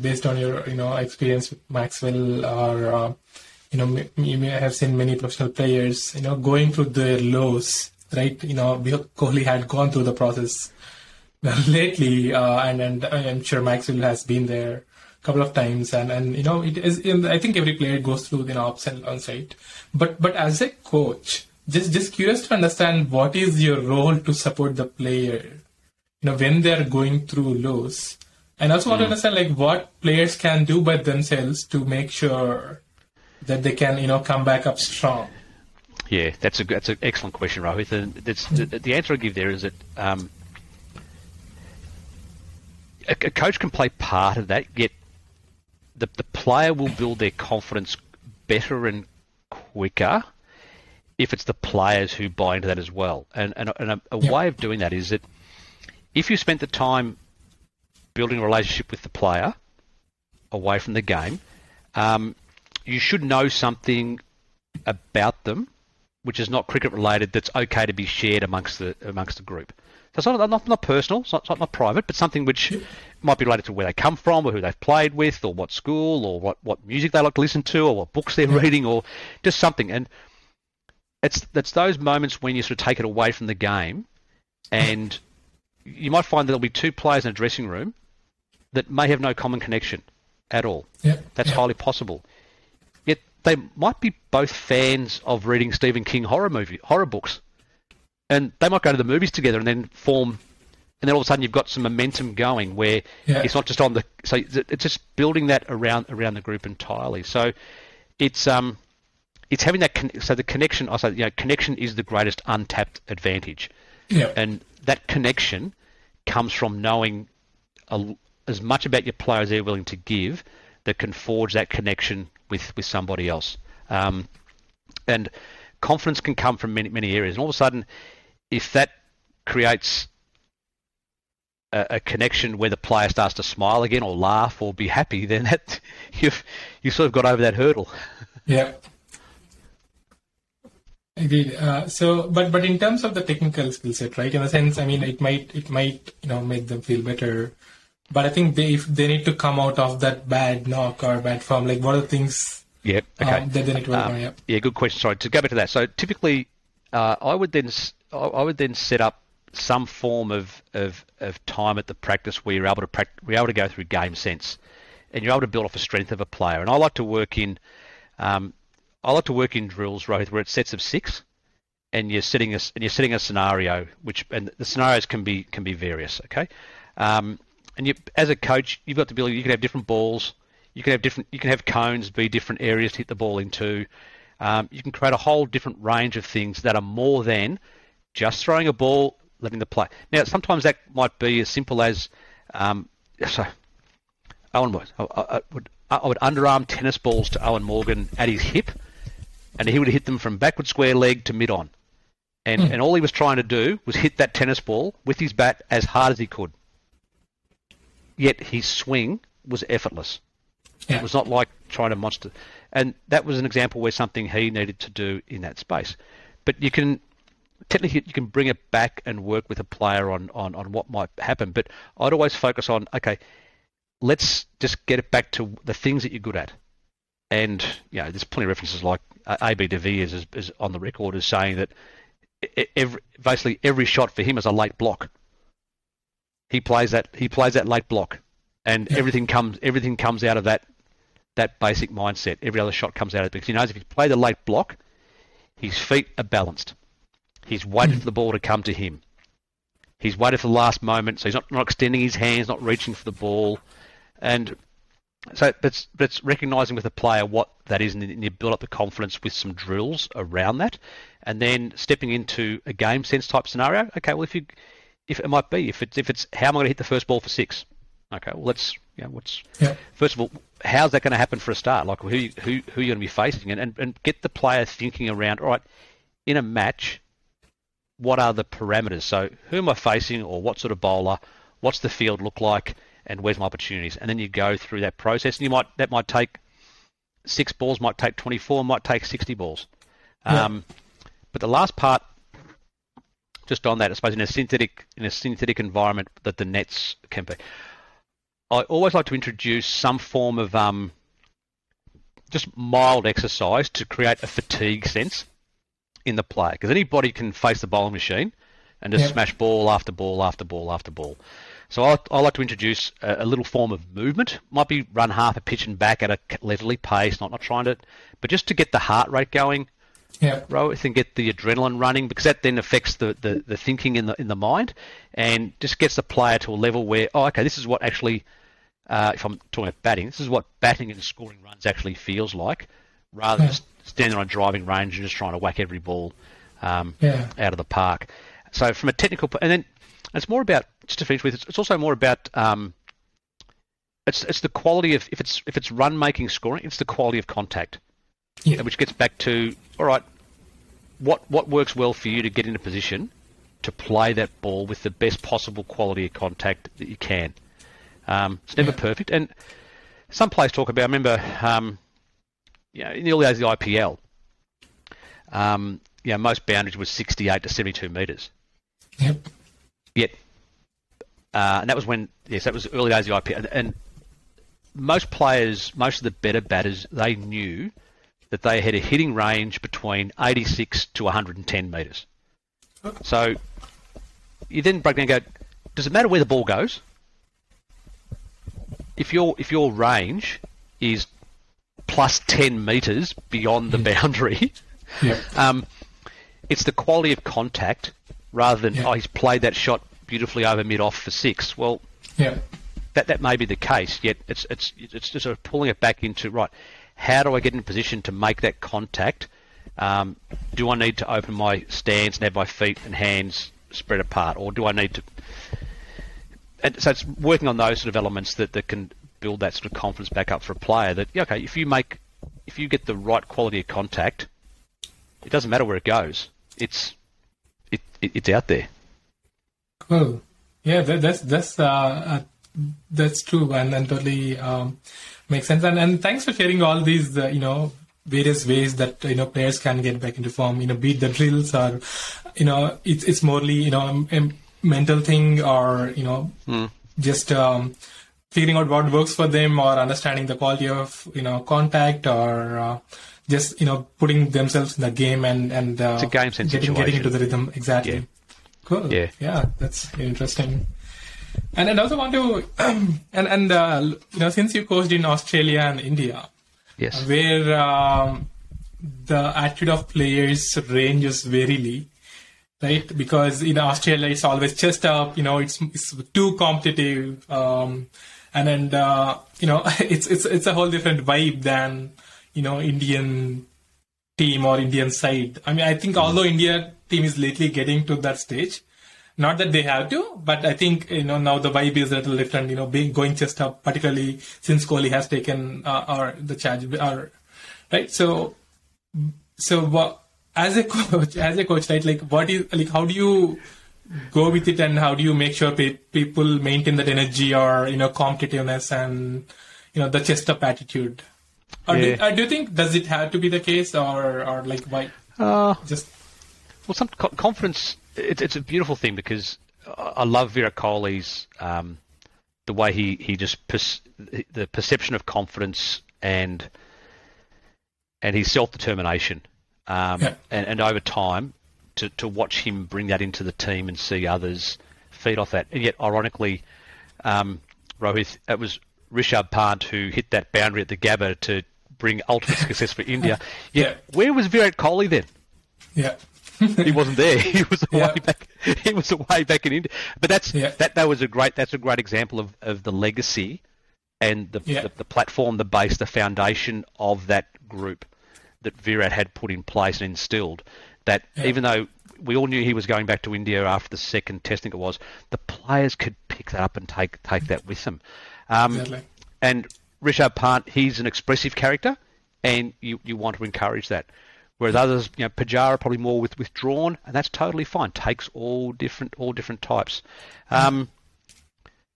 based on your, you know, experience with Maxwell or, uh, you know, you may have seen many professional players, you know, going through their lows, right? You know, Kohli had gone through the process lately, uh, and, and I'm sure Maxwell has been there a couple of times, and, and you know, it is. I think every player goes through you know ups and downs, right? But but as a coach, just just curious to understand what is your role to support the player you know when they're going through lows and also want to understand like what players can do by themselves to make sure that they can you know come back up strong yeah that's a that's an excellent question rohit and that's, the, the answer i give there is that um, a, a coach can play part of that yet the, the player will build their confidence better and quicker if it's the players who buy into that as well. And, and, and a, a way of doing that is that if you spent the time building a relationship with the player away from the game, um, you should know something about them which is not cricket related that's okay to be shared amongst the amongst the group. So it's not, not, not personal, it's not, it's not private, but something which might be related to where they come from or who they've played with or what school or what, what music they like to listen to or what books they're reading or just something. And it's it's those moments when you sort of take it away from the game, and you might find that there'll be two players in a dressing room that may have no common connection at all. Yeah, That's yeah. highly possible. They might be both fans of reading Stephen King horror movie horror books, and they might go to the movies together and then form. And then all of a sudden you've got some momentum going where yeah. it's not just on the so it's just building that around around the group entirely. So it's um it's having that con- so the connection. I say you know connection is the greatest untapped advantage, yeah. and that connection comes from knowing a, as much about your player as they're willing to give that can forge that connection with with somebody else. Um, and confidence can come from many many areas. And all of a sudden, if that creates a, a, connection where the player starts to smile again or laugh or be happy, then that you've you sort of got over that hurdle. Yeah. Agreed. Uh, so, but but in terms of the technical skill set, right? In a sense, I mean, it might it might you know make them feel better, but I think they if they need to come out of that bad knock or bad form, like what are the things? Yeah. Okay. Um, that they need to work um, on. Yeah. Yeah. Good question. Sorry to go back to that. So typically, uh, I would then I would then set up some form of, of, of time at the practice where you're able to practice, we're able to go through game sense, and you're able to build off the strength of a player. And I like to work in, um, I like to work in drills, Rohith, where it's sets of six, and you're setting a and you're setting a scenario, which and the scenarios can be can be various. Okay, um, and you as a coach, you've got the ability. You can have different balls. You can have different. You can have cones be different areas to hit the ball into. Um, you can create a whole different range of things that are more than just throwing a ball, letting the play. Now, sometimes that might be as simple as um, so. Eoin was. I, I, would I would underarm tennis balls to Eoin Morgan at his hip, and he would hit them from backward square leg to mid on. And, mm. and all he was trying to do was hit that tennis ball with his bat as hard as he could. Yet his swing was effortless. Yeah. It was not like trying to monster. And that was an example where something he needed to do in that space. But you can technically you can bring it back and work with a player on, on, on what might happen. But I'd always focus on okay, let's just get it back to the things that you're good at. And you know, there's plenty of references like uh, AB de Villiers is, is on the record as saying that every, basically every shot for him is a late block. He plays that he plays that late block, and yeah. everything comes everything comes out of that that basic mindset. Every other shot comes out of it because he knows if he play the late block, his feet are balanced. He's waited mm. for the ball to come to him. He's waited for the last moment, so he's not, not extending his hands, not reaching for the ball, and so it's, but recognizing with the player what that is, and you build up the confidence with some drills around that, and then stepping into a game sense type scenario. Okay, well if you if it might be if it's if it's how am I going to hit the first ball for six? Okay, well let's you know what's first of all how's that going to happen for a start? Like who who who are you going to be facing, and, and and get the player thinking around. All right, in a match, what are the parameters? So who am I facing, or what sort of bowler? What's the field look like? And where's my opportunities? And then you go through that process, and you might that might take six balls, might take 24, might take 60 balls. Yeah. Um, but the last part, just on that, I suppose in a synthetic in a synthetic environment that the nets can be. I always like to introduce some form of um, just mild exercise to create a fatigue sense in the play because anybody can face the bowling machine and just yeah. smash ball after ball after ball after ball. So I, I like to introduce a, a, little form of movement. Might be run half a pitch and back at a leisurely pace, not not trying to, but just to get the heart rate going, yeah. Rohith, and get the adrenaline running because that then affects the, the, the thinking in the in the mind and just gets the player to a level where oh okay this is what actually uh, if I'm talking about batting this is what batting and scoring runs actually feels like rather than just standing on a driving range and just trying to whack every ball um, yeah. out of the park. So from a technical and then it's more about just to finish with it's also more about um, it's it's the quality of if it's if it's run making scoring it's the quality of contact yeah. which gets back to all right, what what works well for you to get in a position to play that ball with the best possible quality of contact that you can. Um, it's never yeah. perfect, and some players talk about. I remember, um, you know, in the early days of the IPL, um, you know, most boundaries was 68 to 72 metres. Yep. Yet, uh, and that was when yes, that was early days of the IPL, and, and most players, most of the better batters, they knew that they had a hitting range between 86 to 110 metres. So you then break down and go, does it matter where the ball goes? If your if your range is plus 10 metres beyond the boundary, yeah. um, it's the quality of contact rather than, yeah. oh, he's played that shot beautifully over mid off for six. Well, yeah. that, that may be the case, yet it's, it's, it's just sort of pulling it back into, right, how do I get in position to make that contact? Um, do I need to open my stance and have my feet and hands spread apart, or do I need to? And so it's working on those sort of elements that, that can build that sort of confidence back up for a player. That yeah, okay, if you make, if you get the right quality of contact, it doesn't matter where it goes. It's it, it it's out there. Cool. Yeah, that, that's that's uh, uh, that's true, and, and totally um, Makes sense. And, and thanks for sharing all these, uh, you know, various ways that, you know, players can get back into form, you know, beat the drills or, you know, it's, it's morely, you know, a mental thing or, you know, mm. just, um, figuring out what works for them or understanding the quality of, you know, contact or, uh, just, you know, putting themselves in the game and, and, uh, it's a game getting, getting into the rhythm. Exactly. Yeah. Cool. Yeah. Yeah. That's interesting. And I also want to, and and uh, you know, since you coached in Australia and India, Yes. where um, the attitude of players ranges varily, right? Because in Australia it's always chest up, you know, it's it's too competitive, um, and and uh, you know, it's it's it's a whole different vibe than you know Indian team or Indian side. I mean, I think although India team is lately getting to that stage, not that they have to, but I think you know now the vibe is a little different. You know, being going chest up, particularly since Kohli has taken uh, or the charge, or right. So, so what, as a coach, as a coach, right? Like, what is like? How do you go with it, and how do you make sure pe- people maintain that energy or you know competitiveness and you know the chest up attitude? Or, do, Yeah. or do you think does it have to be the case, or or like why Uh, just Well, some co- confidence. It's it's a beautiful thing because I love Virat Kohli's um, the way he he just pers- the perception of confidence and and his self determination, um, Yeah. and and over time to to watch him bring that into the team and see others feed off that. And yet, ironically, um, Rohith, it was Rishabh Pant who hit that boundary at the Gabba to bring ultimate success for India. Yet, Yeah. where was Virat Kohli then? yeah he wasn't there. He was away Yeah. back. He was away back in India. But that's Yeah. that. That was a great. That's a great example of, of the legacy and the, Yeah. the the platform, the base, the foundation of that group that Virat had put in place and instilled. That even though we all knew he was going back to India after the second test, I think it was, the players could pick that up and take take that with them. Um, Exactly. and Rishabh Pant, he's an expressive character, and you, you want to encourage that. Whereas others, you know, Pujara probably more with withdrawn, and that's totally fine. Takes all different all different types. Um,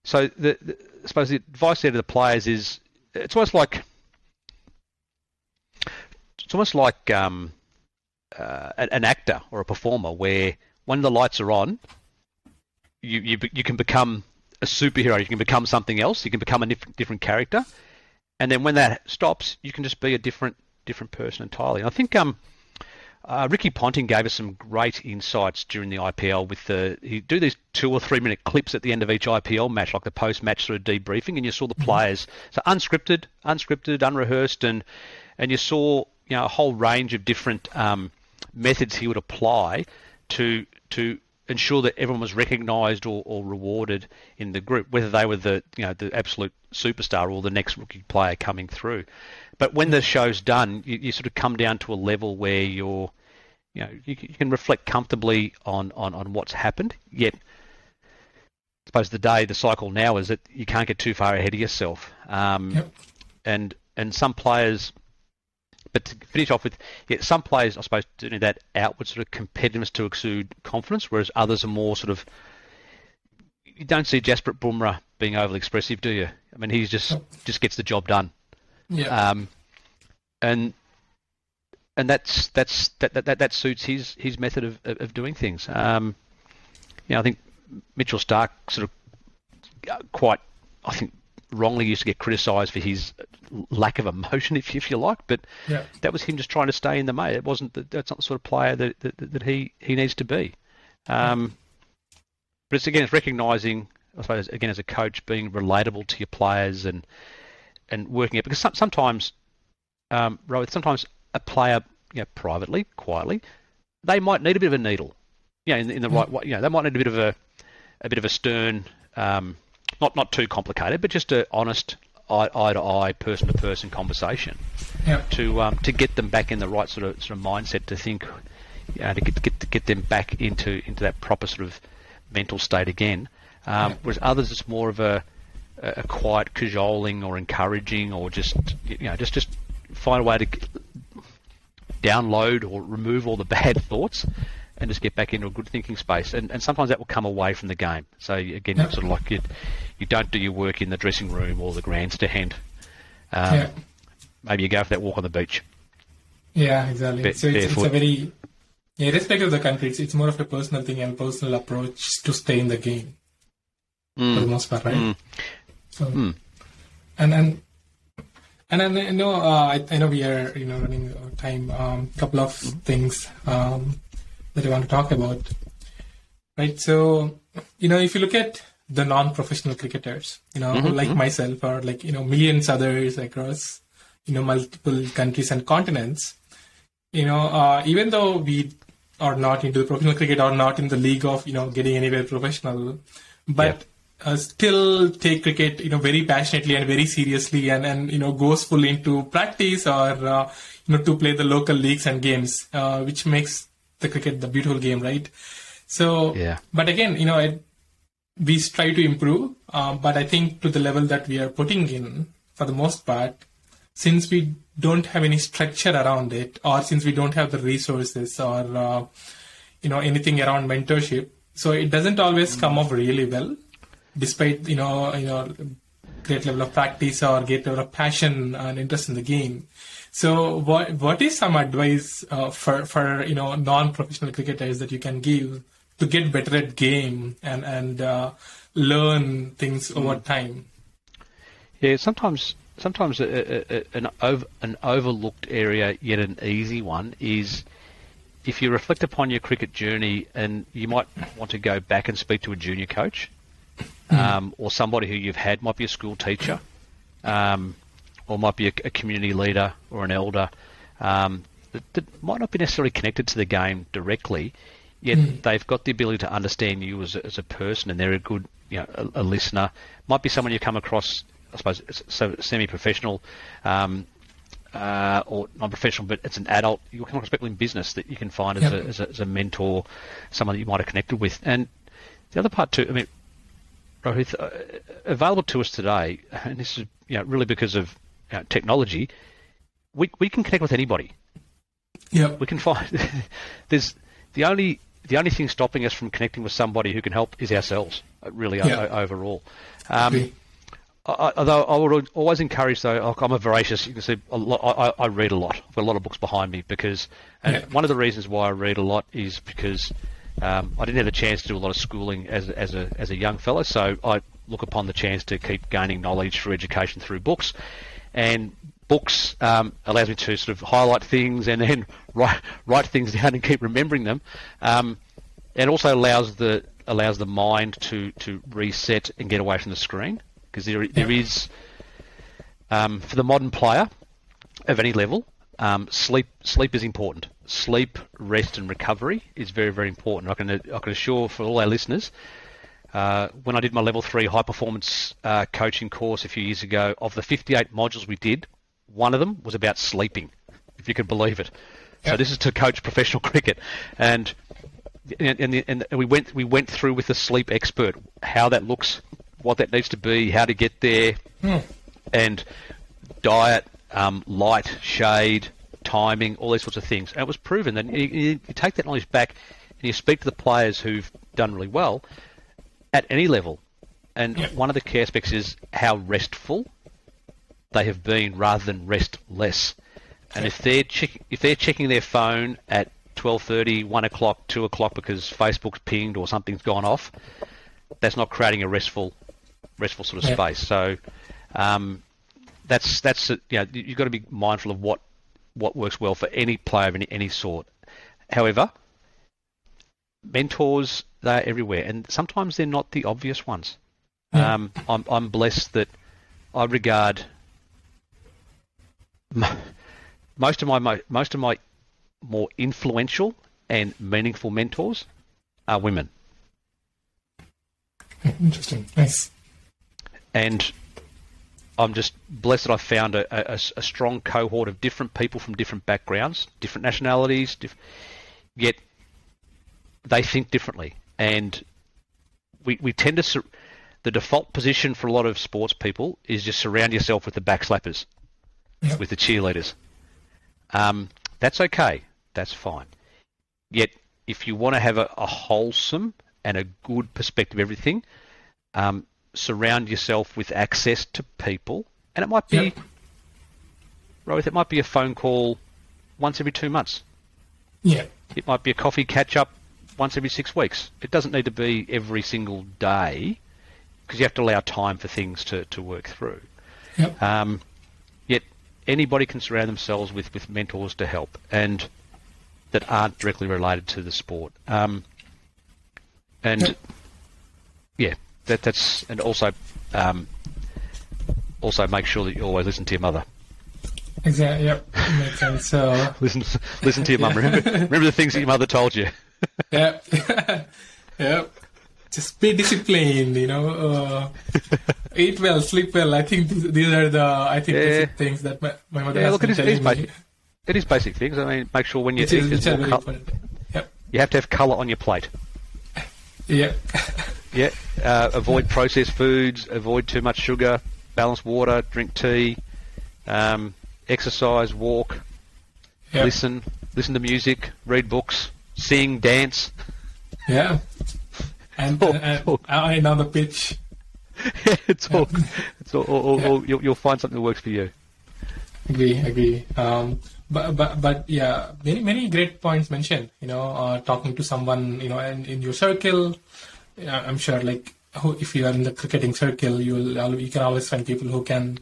so the, the I suppose the advice there to the players is it's almost like it's almost like um, uh, an an actor or a performer where when the lights are on, you you you can become a superhero. You can become something else. You can become a different different character, and then when that stops, you can just be a different different person entirely. And I think um, uh, Ricky Ponting gave us some great insights during the IPL with the he do these two or three minute clips at the end of each IPL match, like the post match sort of debriefing, and you saw the players so unscripted, unscripted, unrehearsed, and and you saw you know a whole range of different um, methods he would apply to to ensure that everyone was recognised or, or rewarded in the group, whether they were the you know the absolute superstar or the next rookie player coming through. But when the show's done, you, you sort of come down to a level where you're you know you, can- you can reflect comfortably on, on, on what's happened. Yet, I suppose the day the cycle now is that you can't get too far ahead of yourself. Um, Yep. And and some players but to finish off with, yeah, some players, I suppose, do need that outward sort of competitiveness to exude confidence, whereas others are more sort of. You don't see Jasprit Bumrah being overly expressive, do you? I mean, he just just gets the job done, yeah um, and and that's that's that, that that suits his his method of of of doing things. Um, you know, I think Mitchell Starc sort of uh, quite, I think, wrongly used to get criticised for his lack of emotion, if if you like, but yeah that was him just trying to stay in the mate. It wasn't the, that's not the sort of player that that, that he, he needs to be. Um, but it's again, it's recognising, I suppose, again as a coach, being relatable to your players and and working it because some, sometimes, um, Rohith, sometimes a player, you know, privately, quietly, they might need a bit of a needle, you know, in, in the right way. You know, they might need a bit of a a bit of a stern, um, not not too complicated, but just a honest eye eye to eye, person to person conversation yeah to um, to get them back in the right sort of sort of mindset to think, you know, to get get to get them back into into that proper sort of mental state again. Um, Yeah. Whereas others, it's more of a a quiet cajoling or encouraging or just you know just just find a way to download or remove all the bad thoughts and just get back into a good thinking space. And, and sometimes that will come away from the game. So again, it's sort of like you, you don't do your work in the dressing room or the grandstand. Um, yeah Maybe you go for that walk on the beach. Yeah, exactly. Ba- so it's, it's a very, yeah, irrespective of the country, it's, it's more of a personal thing and personal approach to stay in the game for the most part, right? Mm. So, Mm. and and and then I know uh, I, I know we are you know running out of time. Um, couple of things um, that I want to talk about, right? So you know if you look at the non-professional cricketers, you know, like myself or like, you know, millions others across, you know, multiple countries and continents. You know, uh, even though we are not into the professional cricket or not in the league of, you know, getting anywhere professional, but uh, still take cricket, you know, very passionately and very seriously and, and, you know, goes fully into practice or, uh, you know, to play the local leagues and games, uh, which makes the cricket the beautiful game, right? So, Yeah. but again, you know, it, we try to improve, uh, but I think to the level that we are putting in, for the most part, since we don't have any structure around it, or since we don't have the resources or uh, you know anything around mentorship, so it doesn't always come off really well, despite you know you know great level of practice or great level of passion and interest in the game. So, what what is some advice uh, for for you know non-professional cricketers that you can give to get better at game and and uh, learn things over time? Yeah, sometimes sometimes a, a, a, an over, an overlooked area, yet an easy one, is if you reflect upon your cricket journey, and you might want to go back and speak to a junior coach, um, or somebody who you've had, might be a school teacher, um, or might be a, a community leader or an elder, um, that, that might not be necessarily connected to the game directly, yet they've got the ability to understand you as a, as a person, and they're a good, you know, a, a listener. Might be someone you come across, I suppose, so semi-professional. Um, uh, or non-professional, but it's an adult. Come across people in business that you can find as, Yep. a, as, a, as a mentor, someone that you might have connected with. And the other part too, I mean, Rohith, uh, available to us today, and this is you know really because of you know, technology, we we can connect with anybody. Yep. We can find there's the only the only thing stopping us from connecting with somebody who can help is ourselves. uh, Really, Yeah. o- overall. Um, Agree. I- although I would always encourage, though, I'm a voracious. You can see, a lot, I, I read a lot. I've got a lot of books behind me because, and Yeah. one of the reasons why I read a lot is because um, I didn't have the chance to do a lot of schooling as as a as a young fellow. So I look upon the chance to keep gaining knowledge through education through books, and books um, allows me to sort of highlight things and then write write things down and keep remembering them. Um, it also allows the allows the mind to to reset and get away from the screen because there there is um, for the modern player of any level um, sleep sleep is important sleep rest and recovery is very very important. I can I can assure for all our listeners uh, when I did my level three high performance uh, coaching course a few years ago of the 58 modules we did one of them was about sleeping if you could believe it. So this is to coach professional cricket. And and, and, and we went we went through with a sleep expert how that looks, what that needs to be, how to get there, and diet, um, light, shade, timing, all these sorts of things. And it was proven that you, you, take that knowledge back and you speak to the players who've done really well at any level. And one of the key aspects is how restful they have been rather than restless. And if they're check- if they're checking their phone at 12:30, 1 o'clock, 2 o'clock because Facebook's pinged or something's gone off, that's not creating a restful restful sort of Yeah. space. So um, that's that's you know you've got to be mindful of what what works well for any player of any any sort. However, mentors they're everywhere, and sometimes they're not the obvious ones. Yeah. Um, I'm I'm blessed that I regard most of my most of my more influential and meaningful mentors are women. Interesting. Nice. and I'm just blessed that I found a, a, a strong cohort of different people from different backgrounds, different nationalities, diff- yet they think differently. And we, we tend to, sur- the default position for a lot of sports people is just surround yourself with the backslappers, Yep. with the cheerleaders. Um, that's okay. That's fine. Yet, if you want to have a, a wholesome and a good perspective of everything, um, surround yourself with access to people, and it might be, Yep. It might be a phone call once every two months. Yeah. It might be a coffee catch up once every six weeks. It doesn't need to be every single day because you have to allow time for things to, to work through. Yep. Um, yet anybody can surround themselves with, with mentors to help and that aren't directly related to the sport. Um, and Yep. yeah, that that's and also um, also make sure that you always listen to your mother. Exactly. Yep. Makes sense. So listen, listen to your mum. Remember, remember the things that your mother told you. yep. yep. Just be disciplined. You know, uh, eat well, sleep well. I think these, these are the I think Yeah. basic things that my, my mother Yeah, has look, been it is, it is telling me. basic. It is basic things. I mean, make sure when you Which eat, is, which are more very col- Yep. you have to have colour on your plate. Yep. Yeah. Uh, avoid processed foods. Avoid too much sugar. Balance water. Drink tea. Um, exercise. Walk. Yep. Listen. Listen to music. Read books. Sing. Dance. Yeah. And, Oh, and, oh. and on the pitch. it's all. It's all. all, all, all you'll, you'll find something that works for you. Agree, agree. Um, but, but, but yeah, many, many great points mentioned, you know, uh, talking to someone, you know, and in your circle, yeah, I'm sure like if you are in the cricketing circle, you will, you can always find people who can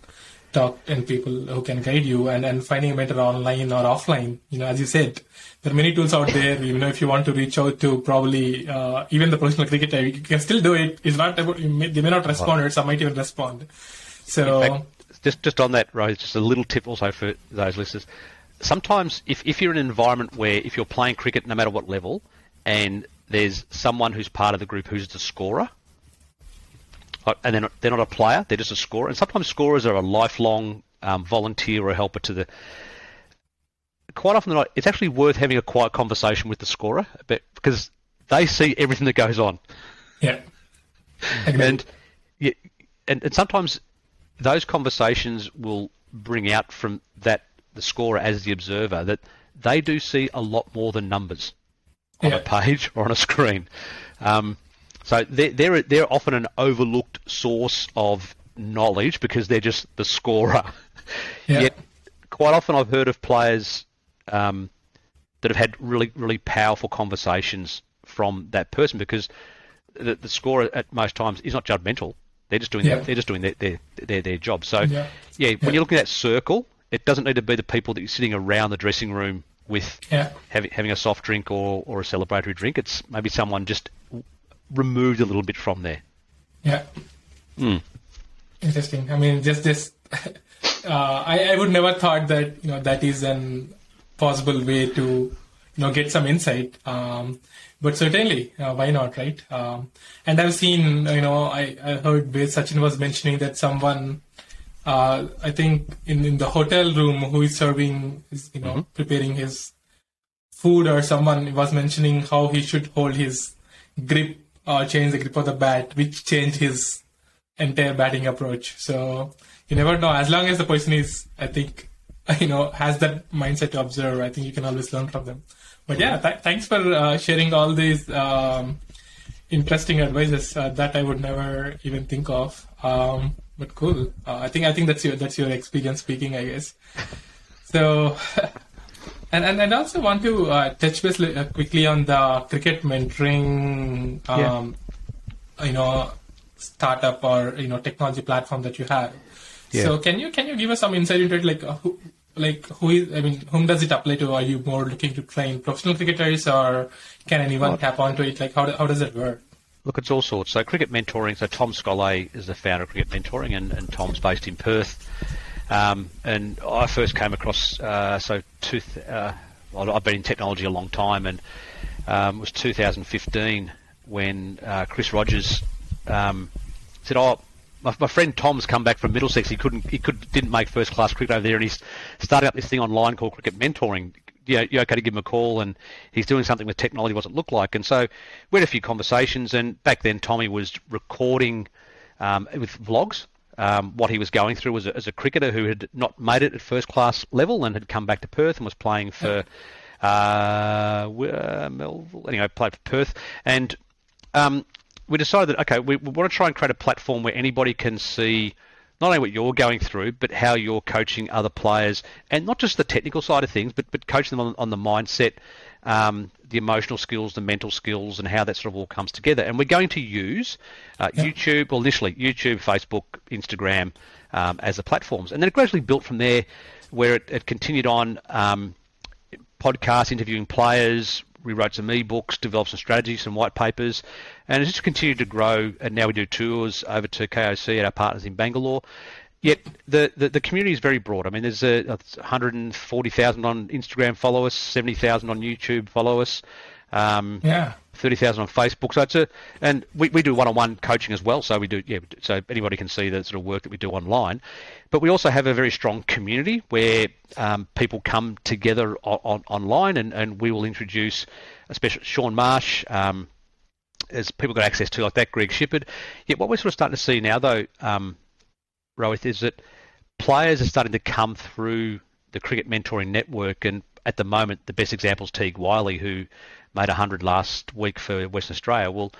talk and people who can guide you and, and finding a mentor online or offline, you know, as you said, there are many tools out there, you know, if you want to reach out to probably, uh, even the professional cricketer, you can still do it. It's not about, may, they may not respond or some might even respond. So, fact, just just on that, Rose, just a little tip also for those listeners. Sometimes, if, if you're in an environment where if you're playing cricket, no matter what level, and there's someone who's part of the group who's the scorer, uh, and they're not, they're not a player, they're just a scorer, and sometimes scorers are a lifelong um, volunteer or a helper to the. Quite often, not, it's actually worth having a quiet conversation with the scorer, but because they see everything that goes on yeah. And, yeah, and and sometimes those conversations will bring out from that the scorer as the observer that they do see a lot more than numbers on Yeah. a page or on a screen. Um, so they're, they're they're often an overlooked source of knowledge because they're just the scorer. Yeah. Yet, quite often I've heard of players um, that have had really really powerful conversations from that person because the, the scorer at most times is not judgmental. They're just doing Yeah. their, they're just doing their, their their their job. So Yeah. yeah, when you're looking at that circle, it doesn't need to be the people that you're sitting around the dressing room with Yeah. having having a soft drink or, or a celebratory drink. It's maybe someone just removed a little bit from there. Yeah. Hmm. Interesting. I mean, just this. uh, I I would never thought that you know that is an possible way to you know get some insight. Um, but certainly, uh, why not, right? Um, and I've seen, you know, I, I heard Sachin was mentioning that someone, uh, I think in, in the hotel room who is serving, is, you know, preparing his food or someone was mentioning how he should hold his grip or change the grip of the bat, which changed his entire batting approach. So you never know. As long as the person is, I think, you know, has that mindset to observe, I think you can always learn from them. But yeah, th- thanks for uh, sharing all these um, interesting advices uh, that I would never even think of. Um, but cool. Uh, I think I think that's your that's your experience speaking, I guess. So. And, and, and I also want to uh, touch base uh, quickly on the cricket mentoring, um, you know, startup or you know technology platform that you have. Yeah. So can you can you give us some insight into it? Like uh, who, like who is? I mean, whom does it apply to? Are you more looking to train professional cricketers, or can anyone tap onto it? Like how do- how does it work? Look, it's all sorts. So cricket mentoring. So Tom Scollay is the founder of cricket mentoring, and, and Tom's based in Perth. Um, and I first came across uh, so two, uh, I've been in technology a long time, and um, it was 2015 when uh, Chris Rogers um, said, "Oh, my, my friend Tom's come back from Middlesex. He couldn't, he could, didn't make first class cricket over there, and he's starting up this thing online called Cricket Mentoring. You know, you okay to give him a call, and he's doing something with technology. What's it look like? And so we had a few conversations, and back then Tommy was recording um, with vlogs. Um, what he was going through as a, as a cricketer who had not made it at first class level and had come back to Perth and was playing for uh, uh, Melville. Anyway, played for Perth, and um, we decided that okay, we, we want to try and create a platform where anybody can see not only what you're going through, but how you're coaching other players, and not just the technical side of things, but but coaching them on, on the mindset, um, the emotional skills, the mental skills, and how that sort of all comes together. And we're going to use uh, YouTube, well, initially YouTube, Facebook, Instagram um, as the platforms, and then it gradually built from there, where it, it continued on. Um, podcasts interviewing players, we wrote some e-books, developed some strategies, some white papers, and it's just continued to grow. And now we do tours over to KOC at our partners in Bangalore. Yet the, the, the community is very broad. I mean, there's a, 140,000 on Instagram follow us, 70,000 on YouTube follow us. Um, yeah. 30,000 on Facebook. So it's a, and we, we do one-on-one coaching as well. So we do, yeah, so anybody can see the sort of work that we do online. But we also have a very strong community where um, people come together on, on, online and, and we will introduce, especially Shaun Marsh, um, as people got access to like that, Greg Shipperd. Yet what we're sort of starting to see now though, um, Rohith, is that players are starting to come through the cricket mentoring network and at the moment the best example is Teague Wyllie who made 100 last week for Western Australia. Well,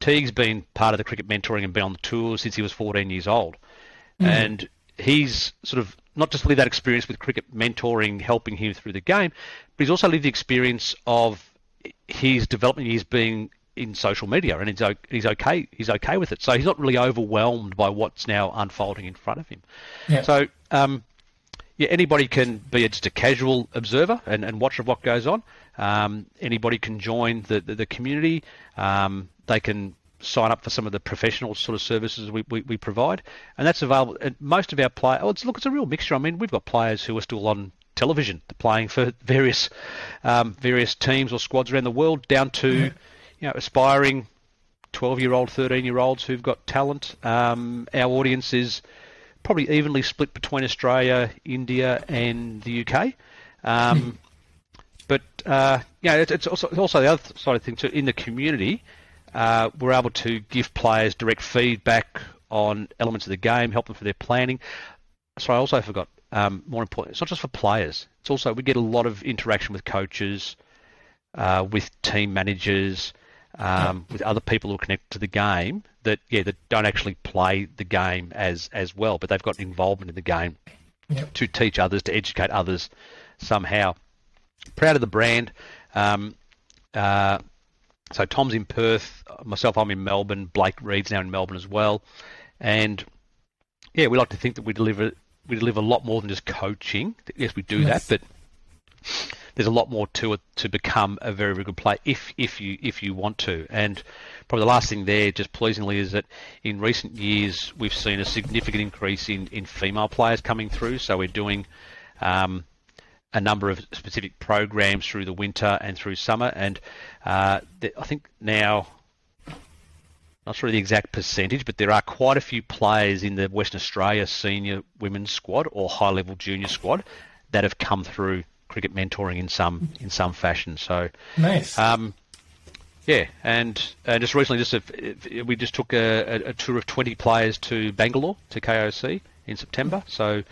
Teague's been part of the cricket mentoring and been on the tour since he was 14 years old. Mm. And he's sort of not just lived that experience with cricket mentoring, helping him through the game, but he's also lived the experience of his development years being in social media, and he's he's okay. He's okay with it, so he's not really overwhelmed by what's now unfolding in front of him. Yeah. So, um, yeah, anybody can be just a casual observer and, and watch of what goes on. Um, anybody can join the, the, the community. Um, they can sign up for some of the professional sort of services we, we, we provide, and that's available. And most of our players, oh, it's, look, it's a real mixture. I mean, we've got players who are still on television, playing for various um, various teams or squads around the world, down to you know aspiring 12 year old, 13 year olds who've got talent. Um, our audience is probably evenly split between Australia, India, and the UK. Um, but uh, yeah, it's, it's also, also the other side of things too. In the community, uh, we're able to give players direct feedback on elements of the game, help them for their planning. So I also forgot. Um, more important, it's not just for players. It's also we get a lot of interaction with coaches, uh, with team managers, um, with other people who are connected to the game that yeah that don't actually play the game as as well, but they've got involvement in the game yep. to teach others, to educate others somehow proud of the brand. Um, uh, so Tom's in Perth, myself I'm in Melbourne, Blake Reed's now in Melbourne as well, and yeah, we like to think that we deliver we deliver a lot more than just coaching. Yes, we do yes. that, but there's a lot more to it to become a very, very good player if if you if you want to. And probably the last thing there, just pleasingly, is that in recent years we've seen a significant increase in in female players coming through. So we're doing um, a number of specific programs through the winter and through summer. And uh, I think now, not sure the exact percentage, but there are quite a few players in the Western Australia senior women's squad or high level junior squad that have come through cricket mentoring in some in some fashion. So nice. Um, yeah, and uh, just recently, just a, we just took a, a, tour of 20 players to Bangalore to KOC in September. So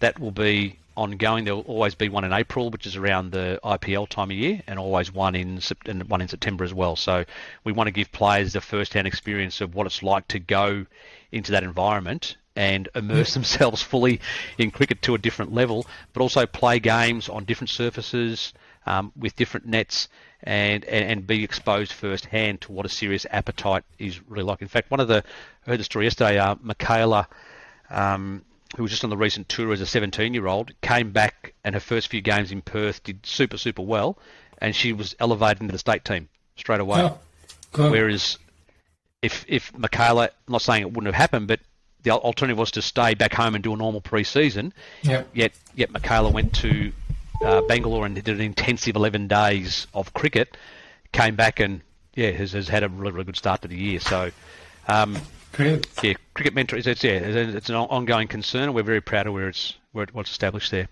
that will be ongoing. There'll always be one in April, which is around the IPL time of year, and always one in and one in September as well. So we want to give players the first-hand experience of what it's like to go into that environment and immerse themselves fully in cricket to a different level, but also play games on different surfaces um, with different nets. And, and, and be exposed firsthand to what a serious appetite is really like. In fact, one of the I heard the story yesterday. Uh, Michaela um, who was just on the recent tour as a 17 year old, came back and her first few games in Perth did super, super well, and she was elevated into the state team straight away. Oh. Whereas if, if Michaela, I'm not saying it wouldn't have happened, but the alternative was to stay back home and do a normal pre-season. Yep. Yet, yet Michaela went to uh, Bangalore and did an intensive 11 days of cricket, came back and yeah has, has had a really, really good start to the year. So um, Cricket. Yeah, cricket mentor. It's, it's yeah, it's an ongoing concern, and we're very proud of where it's where it, what's established there.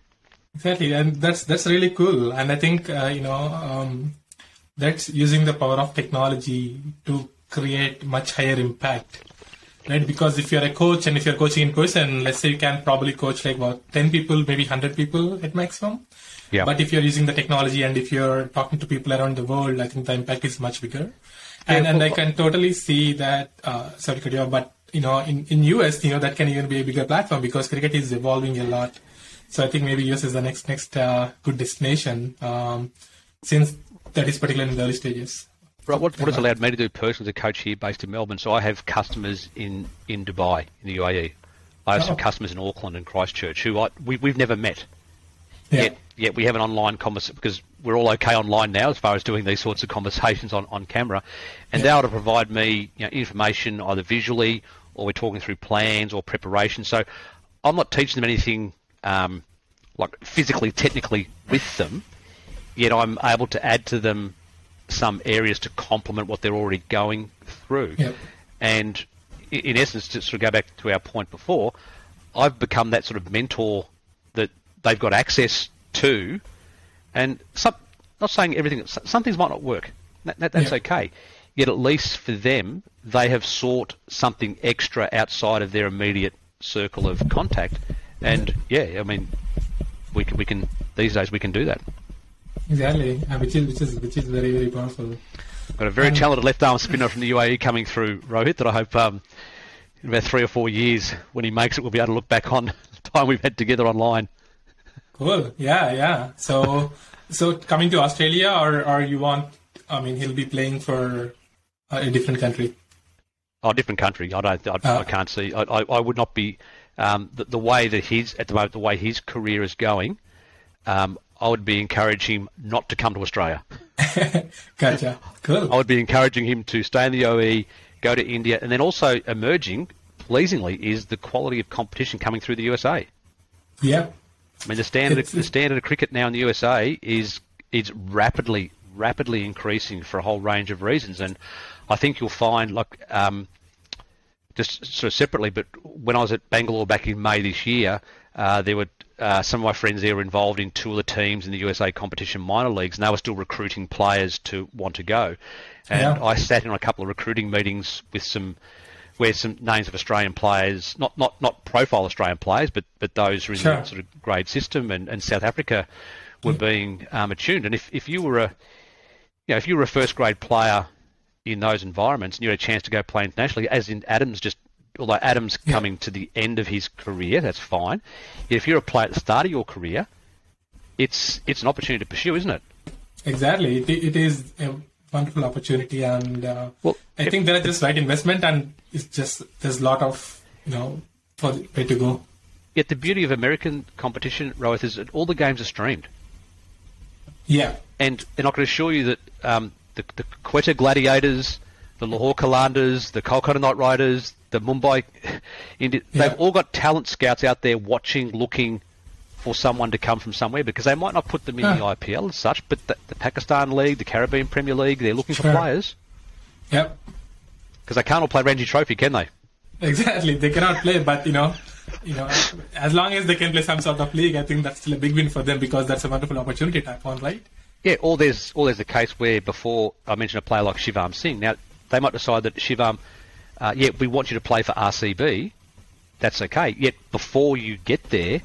Exactly, and that's that's really cool. And I think uh, you know um, that's using the power of technology to create much higher impact, right? Because if you're a coach and if you're coaching in person, let's say you can probably coach like about ten people, maybe hundred people at maximum. Yeah. But if you're using the technology and if you're talking to people around the world, I think the impact is much bigger and and I can totally see that. Uh, sorry, Kadia, but you know, in in US, you know, that can even be a bigger platform because cricket is evolving a lot. So I think maybe US is the next next uh, good destination um, since that is particularly in the early stages. Right, what, what has allowed me to do personally as a coach here based in Melbourne? So I have customers in, in Dubai, in the UAE. I have oh. some customers in Auckland and Christchurch who I, we, we've never met. Yeah. Yet, yet we have an online conversation because we're all okay online now as far as doing these sorts of conversations on, on camera, and they're able to provide me you know, information either visually or we're talking through plans or preparation. So I'm not teaching them anything um, like physically, technically with them, yet I'm able to add to them some areas to complement what they're already going through. Yep. And in essence, to sort of go back to our point before, I've become that sort of mentor that they've got access to, and some, not saying everything, some things might not work. That, that, that's Yeah. okay. Yet at least for them, they have sought something extra outside of their immediate circle of contact, and yeah, I mean, we can, we can these days we can do that. Exactly, uh, which is which is which is very very powerful. Got a very Um, talented left arm spinner from the UAE coming through, Rohith, that I hope um, in about three or four years, when he makes it, we'll be able to look back on the time we've had together online. Cool. Yeah, yeah. So so coming to Australia, or or you want? I mean, he'll be playing for a different country. Oh, different country. I don't. I, Ah. I can't see. I, I, I would not be um, the, the way that his at the moment, the way his career is going. Um, I would be encouraging him not to come to Australia. Gotcha. Cool. I would be encouraging him to stay in the OE, go to India, and then also emerging, pleasingly, is the quality of competition coming through the USA. Yeah. I mean, the standard It's- the standard of cricket now in the USA is is rapidly rapidly increasing for a whole range of reasons, and I think you'll find like um, just sort of separately. But when I was at Bangalore back in May this year, uh, there were uh, some of my friends there were involved in two of the teams in the USA competition minor leagues, and they were still recruiting players to want to go. And Yeah. I sat in on a couple of recruiting meetings with some where some names of Australian players, not not not profile Australian players, but but those who are in Sure. the sort of grade system and, and South Africa were being um, attuned. And if, if you were a you know, if you were a first grade player in those environments and you had a chance to go play internationally, as in Adams just although Adams Yeah. coming to the end of his career, that's fine. If you're a player at the start of your career, it's it's an opportunity to pursue, isn't it? Exactly. It, it is a wonderful opportunity, and uh, Well, I if- think there are just right investment, and it's just there's a lot of you know for the way to go. Yet the beauty of American competition, Rohith, is that all the games are streamed. Yeah. and and I can assure you that um, the, the Quetta Gladiators, the Lahore Qalandars, the Kolkata Knight Riders, the Mumbai, Indi- Yeah. they've all got talent scouts out there watching, looking for someone to come from somewhere because they might not put them in the IPL as such, but the, the Pakistan League, the Caribbean Premier League, they're looking for players Yep. because they can't all play Ranji Trophy, can they? Exactly. They cannot play, but you know, you know, as long as they can play some sort of league, I think that's still a big win for them because that's a wonderful opportunity type one, right? Yeah, or there's or there's the case where before I mentioned a player like Shivam Singh. Now they might decide that Shivam, uh, yeah, we want you to play for RCB. That's okay. Yet before you get there,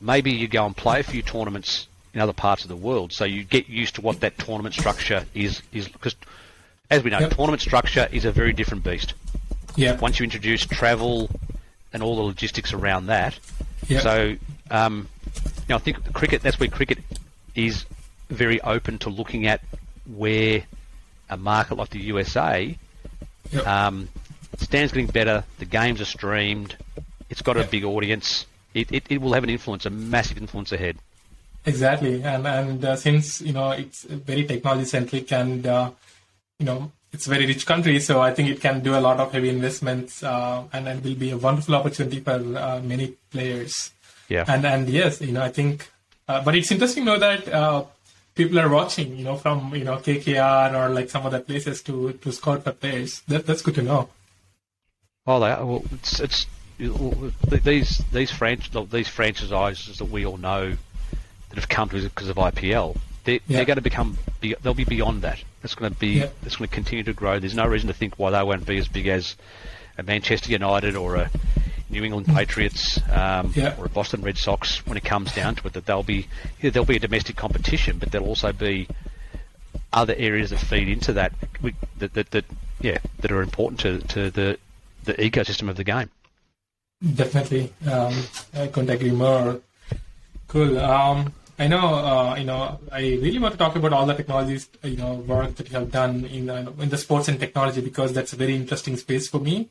maybe you go and play a few tournaments in other parts of the world, so you get used to what that tournament structure is. Is because, as we know, Yep. tournament structure is a very different beast. Yeah. Once you introduce travel and all the logistics around that, Yeah. so, um, you know, I think cricket. That's where cricket is very open to looking at where a market like the USA Yep. um, stands getting better. The games are streamed. It's got a big audience. It, it, it will have an influence, a massive influence ahead. Exactly, and and uh, since you know it's very technology centric and uh, you know it's a very rich country, so I think it can do a lot of heavy investments, uh, and it will be a wonderful opportunity for uh, many players. Yeah. And and yes, you know I think, uh, but it's interesting to know that uh, people are watching, you know, from you know KKR or like some other places to to scout for players. That that's good to know. Oh, they are. Well, it's it's these these franch these franchises that we all know that have come to because of IPL. They're, Yeah. they're going to become be- they'll be beyond that. It's going to be Yeah. it's going to continue to grow. There's no reason to think why they won't be as big as a Manchester United or a New England Patriots um, Mm. Yeah. or a Boston Red Sox when it comes down to it. That they'll be yeah, there'll be a domestic competition, but there'll also be other areas that feed into that that, that, that yeah that are important to, to the the ecosystem of the game. Definitely, um, I couldn't agree more. Cool. Um, I know, uh, you know, I really want to talk about all the technologies, you know, work that you have done in uh, in the sports and technology because that's a very interesting space for me.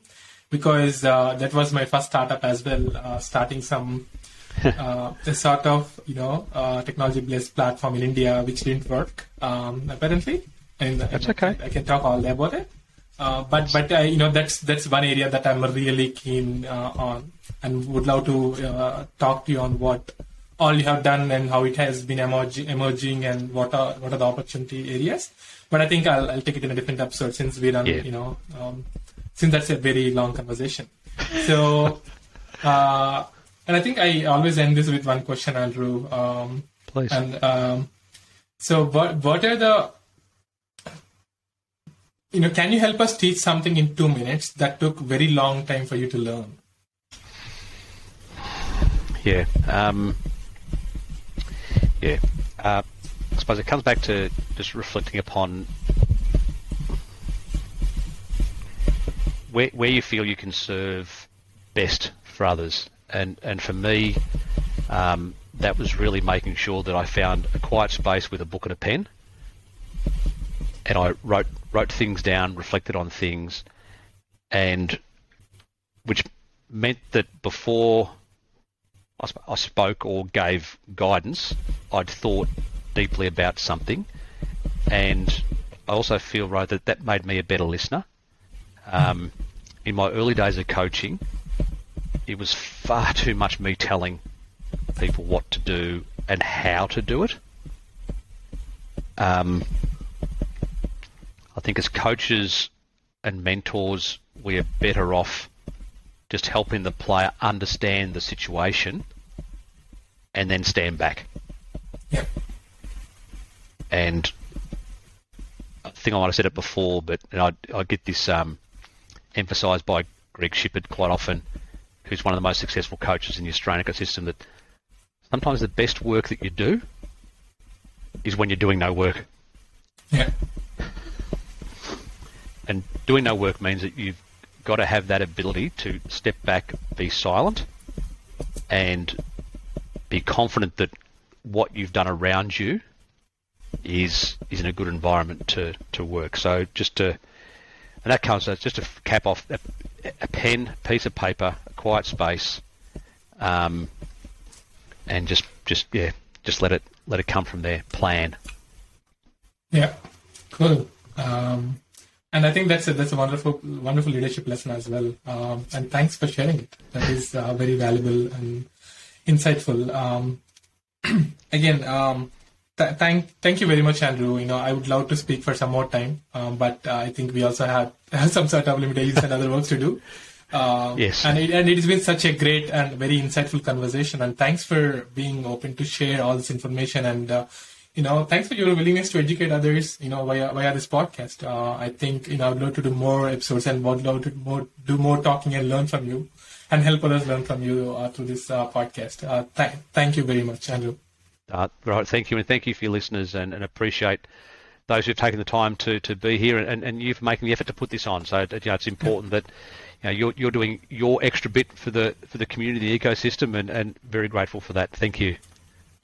Because uh, that was my first startup as well, uh, starting some uh, a sort of you know uh, technology-based platform in India which didn't work um, apparently. And That's okay. I, I can talk all day about it. Uh, but but uh, you know that's that's one area that I'm really keen uh, on and would love to uh, talk to you on what all you have done and how it has been emerging, emerging and what are what are the opportunity areas. But I think I'll, I'll take it in a different episode since we're done Yeah. you know um, since that's a very long conversation. So uh, and I think I always end this with one question, Andrew. Um, Please. and um, so, what what are the you know? Can you help us teach something in two minutes that took very long time for you to learn? Yeah. Um, yeah. Uh, I suppose it comes back to just reflecting upon where, where you feel you can serve best for others. And, and for me, um, that was really making sure that I found a quiet space with a book and a pen. And I wrote wrote things down, reflected on things, and which meant that before I, sp- I spoke or gave guidance, I'd thought deeply about something, and I also feel right that that made me a better listener. Um, in my early days of coaching, it was far too much me telling people what to do and how to do it. Um, I think as coaches and mentors, we are better off just helping the player understand the situation and then stand back. Yeah. And I think I might have said it before, but and I, I get this um, emphasised by Greg Shipperd quite often, who's one of the most successful coaches in the Australian ecosystem, that sometimes the best work that you do is when you're doing no work. Yeah. And doing no work means that you've got to have that ability to step back, be silent, and be confident that what you've done around you is is in a good environment to, to work. So just to and that comes just to cap off a, a pen, piece of paper, a quiet space, um, and just just yeah, just let it let it come from there. Plan. Yeah. Cool. Um, and I think that's a that's a wonderful wonderful leadership lesson as well. Um, and thanks for sharing it. That is uh, very valuable and insightful. Um, again, um, th- thank thank you very much, Andrew. You know, I would love to speak for some more time, um, but uh, I think we also have, have some sort of limitations and other works to do. Uh, Yes. And it, and it has been such a great and very insightful conversation. And thanks for being open to share all this information. And, uh, you know, thanks for your willingness to educate others, you know, via, via this podcast. Uh, I think, you know, I'd love to do more episodes and would love to more, do more talking and learn from you and help others learn from you uh, through this uh, podcast. Uh, th- thank you very much, Andrew. Uh, right, thank you, and thank you for your listeners, and, and appreciate those who've taken the time to, to be here, and, and you for making the effort to put this on. So you know, it's important that you know, you're you're doing your extra bit for the for the community, the ecosystem, and, and very grateful for that. Thank you.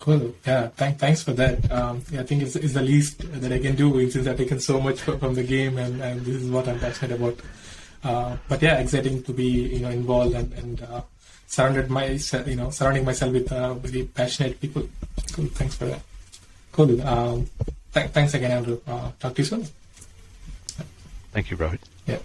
Cool. Yeah. Thank, thanks for that. Um, yeah, I think it's, it's the least that I can do since I've taken so much from the game, and, and this is what I'm passionate about. Uh, but yeah, exciting to be you know involved and, and uh, surrounded my you know surrounding myself with uh, very passionate people. Cool. Thanks for that. Cool. Um, th- thanks again, Andrew. Uh, talk to you soon. Thank you, Rohith. Yeah.